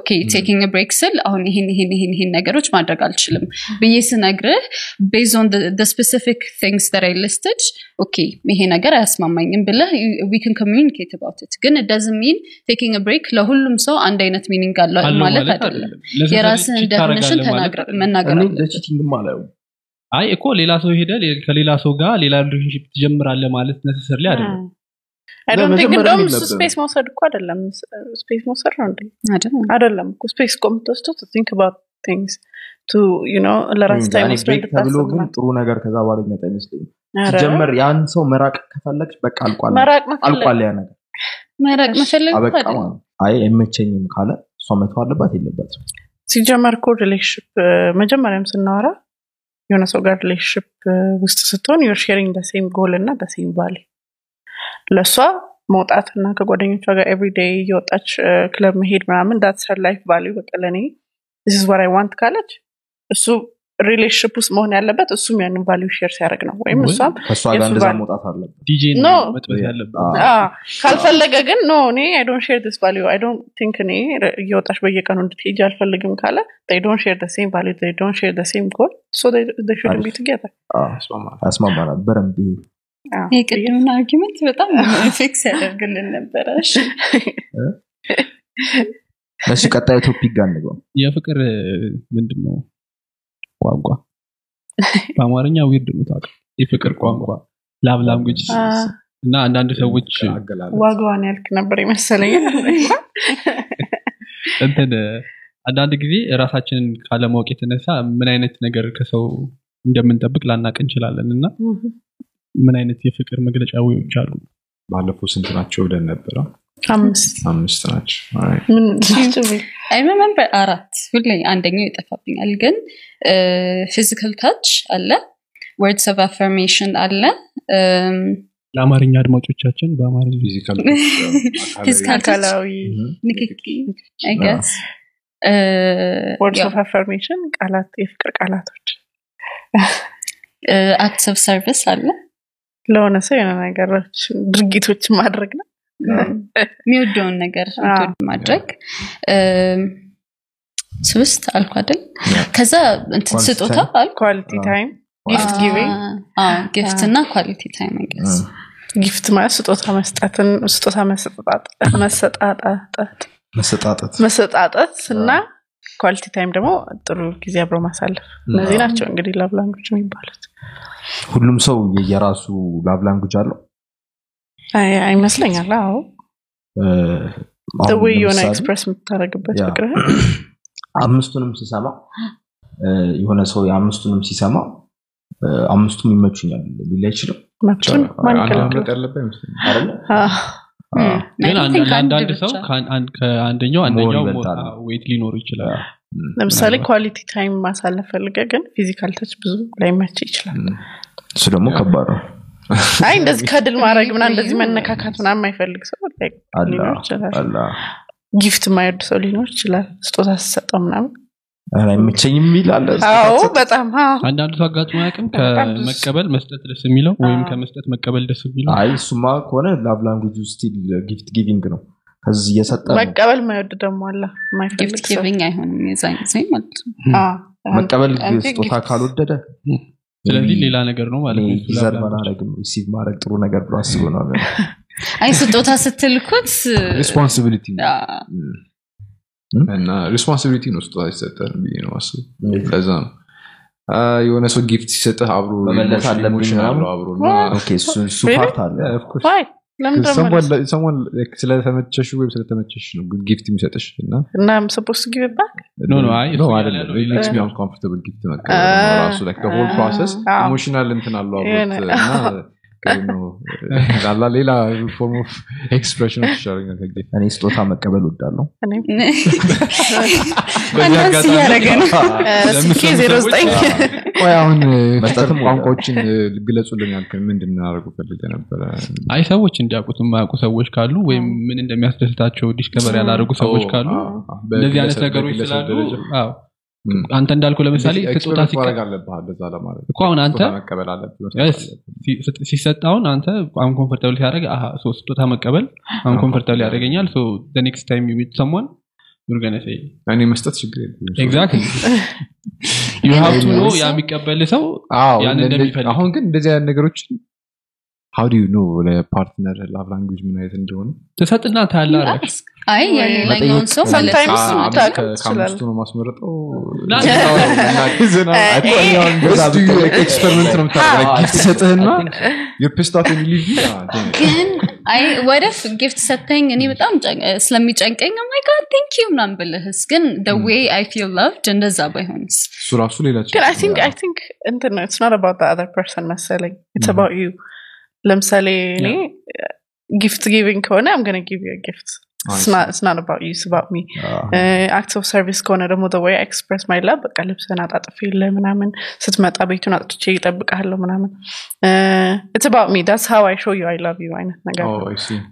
okay taking break ስል አሁን ይሄን ይሄን ይሄን ይሄን ነገሮች ማድረግ አልችልም ብዬ ስነግርህ based on specific things listed okay ይሄ ነገር አያስማማኝም ብለህ communicate about it. ግን mean taking a break ለሁሉም ሰው አንድ አይነት meaning አለው ማለት አይደለም። አይደለም። የራስህን አይደለም። መናገር I እኮ ሌላ ሰው ሄደ ከሌላ ሰው ጋር ሌላ relationship ትጀምራለህ ማለት necessarily አይደለም። I don't think ለመጀመሪያ እንደውም እሱ space መውሰድ እኮ አይደለም። space መውሰድ ነው እንዴ? አይደለም። አይደለም እኮ space እኮ ለራስ time እኔ ወስዶ break ተብሎ ግን ጥሩ ነገር ከዛ በኋላ የሚመጣ አይመስለኝም። ኧረ፣ ሲጀመር ያን ሰው መራቅ ከፈለግሽ በቃ አልቋል። መራቅ መፈለግ አልቋል ያ ነገር መራቅ መፈለግ አይ አይመቸኝም ካለ እሷ መተው አለባት የለባትም ሲጀመር እኮ relationship መጀመሪያም ስናወራ የሆነ ሰው ጋር relationship ውስጥ ስትሆን you're sharing same goal እና same value ለእሷ መውጣት እና ከጓደኞቿ ጋር everyday እየወጣች ክለብ መሄድ ምናምን that's her life value በቃ ለእኔ this what I want ካለች እሱ relationship ውስጥ መሆን ያለበት እሱም ያንን value share ሲያደርግ ነው። ወይም ወይ እሷም ካልፈለገ ግን no እኔ I don't share this value I don't think እኔ እየወጣሽ በየቀኑ እንድትሄጂ አልፈልግም ካለ the same goal so they, they shouldn't be አሪፍ። together. አዎ፣ ያስማማናል በደንብ የቅድሙን argument በጣም fix ያደርግልን ነበረ። እሺ። እሺ ቀጣዩ topic ጋር እንግባ። የፍቅር ምንድን ነው ቋንቋ? በአማርኛ weird ነው ታውቃለህ የፍቅር ቋንቋ love language እና አንዳንድ ሰዎች ዋጋዋን ያልክ ነበር ይመስለኝ እንትን አንዳንድ ጊዜ ራሳችንን ካለማወቅ የተነሳ ምን አይነት ነገር ከሰው እንደምንጠብቅ ላናውቅ እንችላለን እና ምን አይነት የፍቅር መግለጫዎች አሉ? ባለፈው ስንት ናቸው ብለን ነበረ አምስት አምስት ናቸው። Alright. ምን ናቸው? ቢል? I remember አራት ሁሌ አንደኛው ይጠፋብኛል። ግን physical touch አለ words of affirmation አለ እም፣ ለአማርኛ አድማጮቻችን በአማርኛ physical Physical አካላዊ ንክኪ I guess። እ፣ words of affirmation ቃላት የፍቅር ቃላቶች. Acts of service አለ? ለሆነ ሰው የሆነ ነገሮች ድርጊቶች ማድረግ ነው የሚወደውን ነገር እንትን ማድረግ። ሶስት አልኩ አይደል? ከዛ እንትን ስጦታ quality time gift giving gift እና quality time I guess gift ማለት ስጦታ መስጠትን ስጦታ መሰጣጠት። መሰጣጠት እና quality time ደግሞ ጥሩ ጊዜ አብሮ ማሳለፍ። እነዚህ ናቸው እንግዲህ love language የሚባሉት። ሁሉም ሰው የራሱ love language አለው ይመስለኛል አዎ። ወይ የሆነ express የምታደርግበት yeah። ፍቅር አምስቱንም ሲሰማ እ፣ የሆነ ሰው የአምስቱንም ሲሰማ አምስቱም ይመቹኛል ሊል አይችልም። ግን ሰው ከአንደኛው አንደኛው ይበልጣል። weight ሊኖረው ይችላል። ለምሳሌ quality time ማሳለፍ ፈልጎ ግን physical touch ብዙ ላይመች ይችላል። እሱ ደግሞ ከባድ ነው አይ እንደዚህ cuddle ማድረግ ምና እንደዚህ መነካካት ምና የማይፈልግ ሰው ሊኖር ይችላል። gift የማይወድ ሰው ሊኖር ይችላል። ስጦታ ሲሰጠው ምናምን። ኧረ አይመቸኝም የሚል አለ አዎ በጣም አዎ። አንዳንዱ ሰው አጋጥሞ ብዙ። ከመቀበል መስጠት ደስ የሚለው ወይም ከመስጠት መቀበል ደስ የሚለው። አይ እሱማ ከሆነ love language still gift giving ነው። ከዚህ እየሰጠ ነው። መቀበል የማይወድ ደግሞ አለ። የማይፈልግ gift ሰው። giving አይሆንም የዛን ጊዜ ማለት ነው። አዎ። መቀበል ስጦታ ካልወደደ ስለዚህ ሌላ ነገር ነው ማለት ነው deserve ማድረግም receive ማድረግ ጥሩ ነገር ብሎ አስቦ ነው አይ ስጦታ ስትልኩት responsibility እና responsibility ነው ስጦታ ሲሰጠን ብዬ ነው አስቡ ለዛ ነው። የሆነ ሰው gift ሲሰጥህ አብሮ መመለስ አለብኝ አብሮ እሱ Really? part አለ Like ስለተመቸሽ ወይም ስለተመቸሽ ነው gift የሚሰጥሽ እና እና suppose give back No, no, አይ፣ እያለ አይደለም ያለው It makes me ሌላ uncomfortable gift መቀበል Ah. ራሱ like the whole process Ah. emotional እንትን አለው አብሮት እና ላላ ሌላ form of expression ይሻለኛል ከ gift እኔ ስጦታ መቀበል ወዳለሁ እያደረገ ነው። ስኬ ዜሮ ዘጠኝ ቆይ አሁን መስጠትም ፍቅር ቋንቋዎችን ግለጹልኝ ያልከኝ ምንድን እንዲያደርጉ ፈልገህ ነበረ? አይ ሰዎች እንዲያውቁት የማያውቁ ሰዎች ካሉ ወይም ምን እንደሚያስደስታቸው discover ያላደረጉ ሰዎች ካሉ እንደዚህ አይነት ነገሮች ስላሉ አዎ አንተ እንዳልኩ ለምሳሌ ስጦታ እኮ አሁን አንተ ሲሰጥ አሁን አንተ አሀ ሶ ስጦታ መቀበል አንኮንፈርታብል ያደርገኛል ሶ ኔክስት ታይም የሚት ሰሞን እኔ መስጠት ችግር የለም ዩ ያ የሚቀበል ሰው ያን እንደ- እንደሚፈልግ። አሁን ግን እንደዚህ አይነት ነገሮችን ሀው ዱ ኖ ለፓርትነር ላቭ ላንጉጅ ምን አይነት እንደሆነ ትሰጥና ታያላረግ አይ የሌላኛውን ሰው ማለት Sometimes ነው። እሱ አምስት ታውቅ ከ- ትችላለህ። ከአምስቱ ነው ማስመረጠው ና- ኤክስፐሪመንት ነው የምታደርገው ጊፍት ሰጥህና የፕስታት ሊቭ ግን አይ ወደፍ ጊፍት ሰተኝ እኔ በጣም ጨን- ስለሚጨንቀኝ ማይ ጋድ ቴንክ ዩ ምናምን ብልህስ ግን ደ ዌይ አይ ፊል ላቭድ እንደዛ ባይሆንስ እሱ ራሱ ሌላ ግን አይ ቲንክ አይ ቲንክ እንትን ነው ኢትስ ኖት አባውት ዘ አዘር ፐርሰን መሰለኝ ኢትስ አባውት ዩ ለምሳሌ እኔ ጊፍት ጊቪንግ ከሆነ አም ገነ ጊቭ ዩ ጊፍት it's not about you it's about me act of service ከሆነ ደግሞ the way I express my love በቃ ልብስን አጣጥፋለሁ ምናምን ስትመጣ ቤቱን አጽድቼ እጠብቃለሁ ምናምን። it's about me that's how I show you I love you አይነት ነገር ነው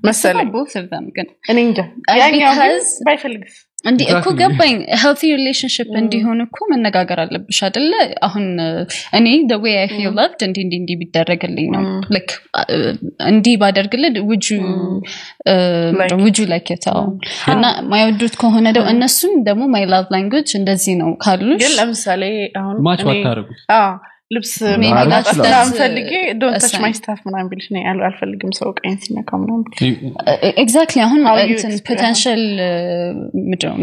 መሰለኝ። Both of them ግን እኔ እንጃ። አይ ያኛው ግን because- ባይፈልግስ እንዲህ እኮ. ገባኝ። healthy relationship እንዲሆን እኮ መነጋገር አለብሽ አደለ አሁን እኔ the way I feel loved እንዲህ እንዲህ እንዲህ ቢደረግልኝ ነው። ላይክ እንዲህ ባደርግልህ ውጁ Like- ውጁ ላይክ የታው እና ማይወዱት ከሆነ ደግሞ እነሱም ደግሞ ማይ ላቭ ላንጉጅ እንደዚህ ነው ካሉሽ ግን ለምሳሌ አሁን ማች አዎ፣ ልብስ ምናምን ፈልጌ ዶንት a ተች sign. ማይ ስታፍ ምናምን ቢልሽ ነው ያሉ አልፈልግም ሰው ቀይን ሲነካ ምናምን ኤግዛክትሊ አሁን ፖቴንሻል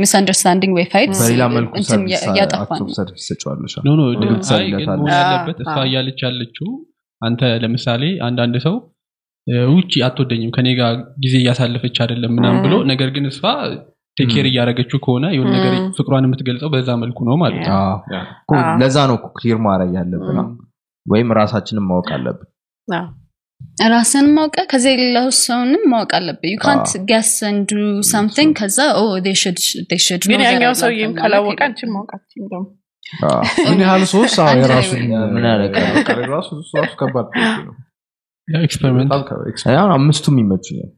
ሚስ አንደርስታንዲንግ ወይ ፋይት በሌላ መልኩ ያለበት እሷ አዎ። እያለች ያለችው አንተ ለምሳሌ አንዳንድ ሰው ውጭ አትወደኝም ከኔ ጋር ጊዜ እያሳለፈች አይደለም ምናም ብሎ ነገር ግን እሷ take care እያደረገችው ከሆነ የሆነ ነገር Mm. ፍቅሯን የምትገልጸው በዛ መልኩ ነው ማለት ነው። ለዛ ነው clear ማድረግ ያለብን። Mm. ወይም ራሳችንን ማወቅ አለብን። ራስን ማወቅ ከዛ የሌላው ሰውንም ማወቅ አለብህ ዩ ካንት ገስ ንዱ ሳምቲንግ ከዛ ግን ያኛው ሰውዬም ካላወቀ አንቺን ደግሞ ምን ያህል ሶስት ወይ- ምን? በቃ ራሱ ከባድ experiment አምስቱም ይመቹኛል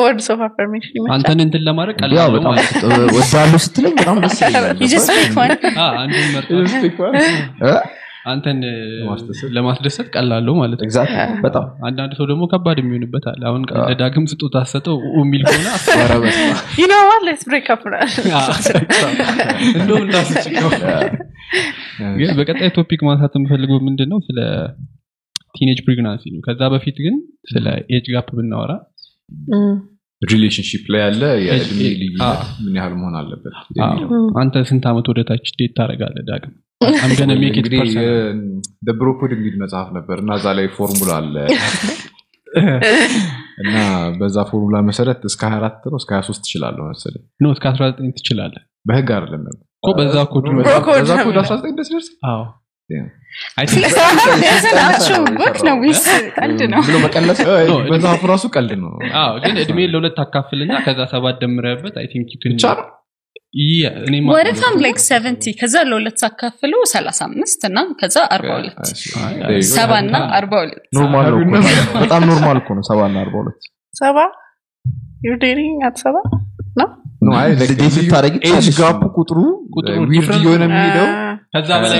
words of affirmation አንተን እንትን ለማድረግ ቀላል በጣም ወዳለሁ ስትለኝ በጣም ደስ ይለኛል? አንተን ለማስደሰት? ነው ማለት ነው. በጣም። አንዳንድ ሰው ደግሞ ከባድ የሚሆንበት አለ። አሁን ለዳግም ስጦታ ሰጠው የሚል ከሆነ ኧረ በስመ አብ። you know what? Let's break up እንደውም እንዳስችለው። ግን በቀጣይ topic ማንሳት የምፈልገው ምንድን ነው ስለ teenage pregnancy ነው። ከዛ በፊት ግን ስለ age gap ብናወራ relationship ላይ ያለ የእድሜ ልዩነት አዎ። ምን ያህል መሆን አለበት አንተ ስንት ዓመት ወደ ታች date ታደርጋለህ ዳግም I'm gonna make it እንግዲህ personal Bro Code የሚል መጽሐፍ ነበር እና እዛ ላይ ፎርሙላ አለ። እና በዛ ፎርሙላ መሰረት እስከ 24 ነው እስከ 23 ትችላለሁ መሰለኝ። ኖ እስከ 19 ትችላለህ። በህግ አይደለም ነበር። እኮ በዛ ኮድ ነው። በዛ ኮድ በዛ ነው። ኮድ 19 ደስ ደርስ መጽሐፉ ራሱ ቀልድ ነው። አዎ ግን እድሜ ለሁለት አካፍልና ከዛ ሰባት ደምረበት እኔ ወደታም like seventy ከዛ ለሁለት ሲካፈል ሰላሳ አምስት እና ከዛ አርባ ሁለት. ሰባ እና አርባ ሁለት. normal ነው እኮ። በጣም normal እኮ ነው ሰባ እና አርባ ሁለት. ሰባ? Dating at ሰባ ነው ዴት ስታደርጊ age gap ኡ ቁጥሩ weird እየሆነ የሚሄደው ከዛ በላይ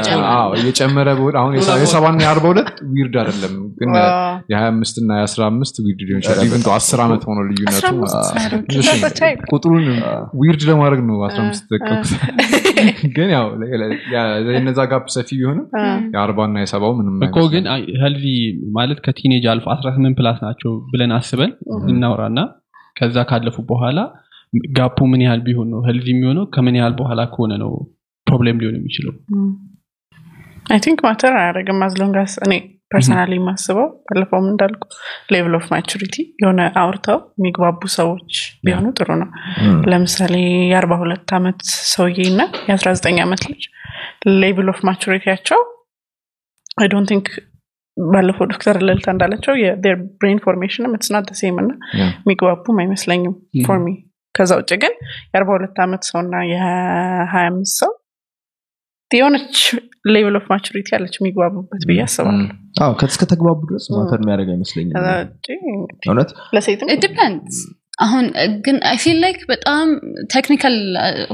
እየጨመረ አሁን የሰ- የሰባና የአርባ ሁለት weird አይደለም ግን የሀያ አምስት እና የአስራ አምስት weird ሊሆን ይችላል አስር ዓመት ሆኖ ልዩነቱ አስራ ነው።. ቁጥሩን weird ለማድረግ ነው አስራ አምስት ግን ያው የነዛ gap ሰፊ ቢሆንም የአርባ እና የሰባው ምንም እኮ ግን healthy ማለት ከ teenage አልፎ 18 plus ናቸው ብለን አስበን እናውራና ከዛ ካለፉ በኋላ gap ኡ ምን ያህል ቢሆን ነው healthy የሚሆነው? ከምን ያህል በኋላ ከሆነ ነው problem ሊሆን የሚችለው? I think matter አያደርግም as long as እኔ personally የማስበው ባለፈውም እንዳልኩ level of maturity የሆነ አውርተው የሚግባቡ ሰዎች ቢሆኑ ጥሩ ነው። ለምሳሌ የአርባ ሁለት ዓመት ሰውዬ እና የአስራ ዘጠኝ ዓመት ልጅ level of maturity ያቸው I don't think ባለፈው ዶክተር ልልታ እንዳለችው your brain formation ም it's same እና. የሚግባቡም አይመስለኝም for me ከዛ ውጭ ግን የአርባ ሁለት ዓመት ሰው እና የሀያ አምስት ሰው የሆነች level of maturity ያለች የሚግባቡበት ብዬ አስባለሁ። አዎ ከተግባቡ ድረስ matter የሚያደርግ አይመስለኝም እውነት? ለሴትም depends አሁን ግን I feel like በጣም technical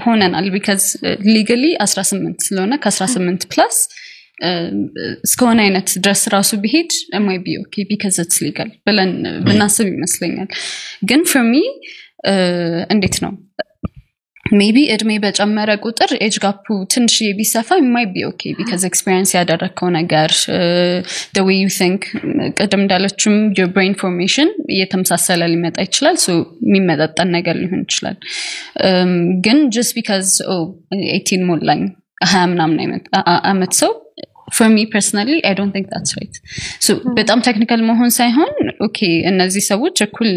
ሆነናል because legally 18 ስለሆነ ከ18 plus እስከሆነ አይነት ድረስ ራሱ ቢሄድ might be okay because legal ብለን ብናስብ ይመስለኛል። ግን for me እንዴት ነው? maybe እድሜ በጨመረ ቁጥር age gap ኡ ትንሽ ቢሰፋ maybe okay because experience ያደረግከው ነገር way you think ቅድም እንዳለችም your brain formation እየተመሳሰለ ሊመጣ ይችላል። የሚመጣጠን ነገር ሊሆን ይችላል። ግን just because eighteen ሞላኝ ሀያ ምናምን አመት ሰው for me personally I don't think that's right በጣም technical መሆን ሳይሆን okay እነዚህ ሰዎች እኩል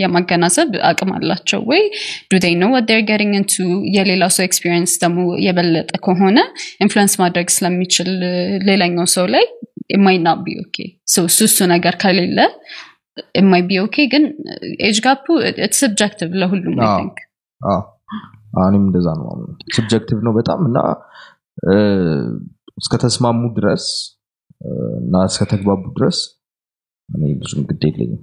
የማገናዘብ አቅም አላቸው ወይ? do you know what you're getting into የሌላው ሰው experience ደግሞ የበለጠ ከሆነ influence ማድረግ ስለሚችል ሌላኛው ሰው ላይ may not be okay እሱ እሱ ነገር ከሌለ may be okay ግን age gap ኡ subjective ለሁሉም I think እኔም እንደዛ ነው subjective ነው በጣም እና እስከተስማሙ ድረስ እና እስከተግባቡ ድረስ እኔ ብዙም ግድ የለኝም።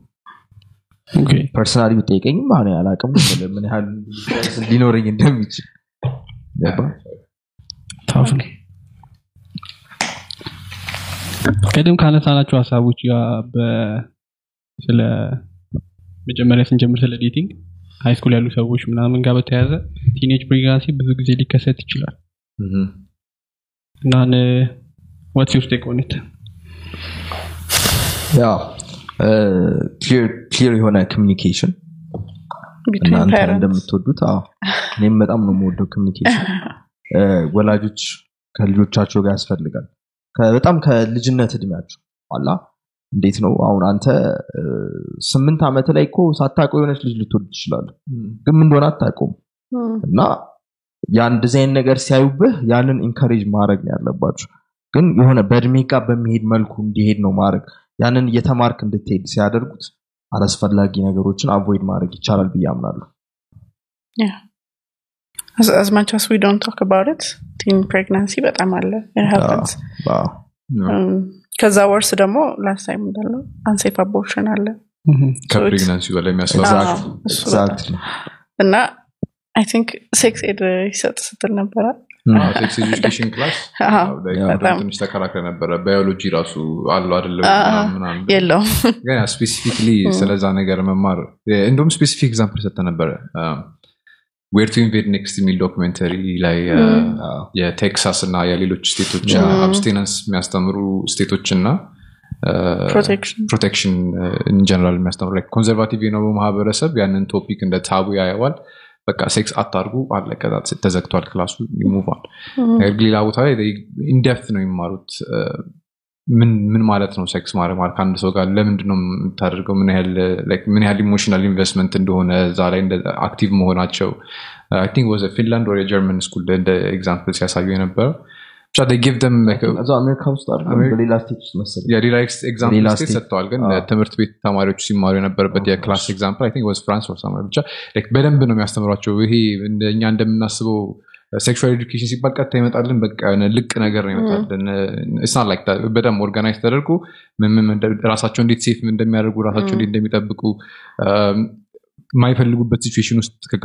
personally ብጠይቀኝም አሁን አላቅም ምን ያህል ሊኖረኝ እንደሚችል። ቅድም ካነሳናቸው ሀሳቦች ስለ መጀመሪያ ስንጀምር ስለ dating high school ያሉ ሰዎች ምናምን ጋር በተያያዘ teenage pregnancy ብዙ ጊዜ ሊከሰት ይችላል Mhm. እና ን- what's your take on it ያ clear የሆነ communication እናንተ እንደምትወዱት? አዎ። እኔም በጣም ነው የምወደው communication ወላጆች ከልጆቻቸው ጋር ያስፈልጋል። በጣም ከልጅነት እድሜያቸው አላ። እንዴት ነው? አሁን አንተ ስምንት ዓመት ላይ እኮ ሳታውቀው የሆነች ልጅ ልትወድ ትችላለ ግን ምን እንደሆነ አታውቀውም። እና ያ እንደዚህ አይነት ነገር ሲያዩብህ ያንን encourage ማድረግ ነው ያለባቸው ግን የሆነ በእድሜ ጋር በሚሄድ መልኩ እንዲሄድ ነው ማድረግ። ያንን እየተማርክ እንድትሄድ ሲያደርጉት አላስፈላጊ ነገሮችን avoid ማድረግ ይቻላል ብዬ አምናለሁ። As, much as we don't talk about it teen pregnancy በጣም አለ. Um, ከዛ worse ደግሞ last time እንዳለው unsafe abortion አለ. ከ pregnancy በላይ የሚያስፈራ. እና I think sex ed ይሰጥ ስትል ነበረ? sex education class ትንሽ ተከራክረ ነበረ። ባዮሎጂ ራሱ አለው አደለም የለውም። ግን specifically ስለዛ ነገር መማር እንደውም specific example ሰጠ ነበረ። Where to Invade Next የሚል documentary ላይ የቴክሳስ እና የሌሎች state ኦች abstinence የሚያስተምሩ state ኦች እና protection protection in general የሚያስተምሩ conservative የሆነው ማህበረሰብ ያንን topic እንደ taboo ያየዋል በቃ ሴክስ አታርጉ አለቀ። ተዘግቷል class ኡ ይ move ኣል ነገር ሌላ ቦታ ላይ in depth ነው የሚማሩት። ምን ማለት ነው ሴክስ ማድረግ? ማለት ከአንድ ሰው ጋር ለምንድን ነው የምታደርገው? ምን ያህል emotional investment እንደሆነ እዛ ላይ active መሆናቸው? think was ፊንላንድ or የጀርመን school እንደ example ሲያሳዩ የነበረው ብቻ a- እዛው አሜሪካ ውስጥ በሌላ state ውስጥ መሰለኝ። የሌላ example state ሰጥተዋል ግን ትምህርት ቤት ተማሪዎች ሲማሩ የነበረበት የ class example I think was France or somewhere ብቻ በደንብ ነው የሚያስተምሯቸው። ይሄ እኛ እንደምናስበው sexual education ሲባል ቀጥታ ይመጣልን በቃ የሆነ ልቅ ነገር ነው ይመጣልን። it's not like በደንብ organize ተደርጎ ራሳቸው እንዴት safe እንደሚያደርጉ ራሳቸው እንዴት እንደሚጠብቁ የማይፈልጉበት situation ውስጥ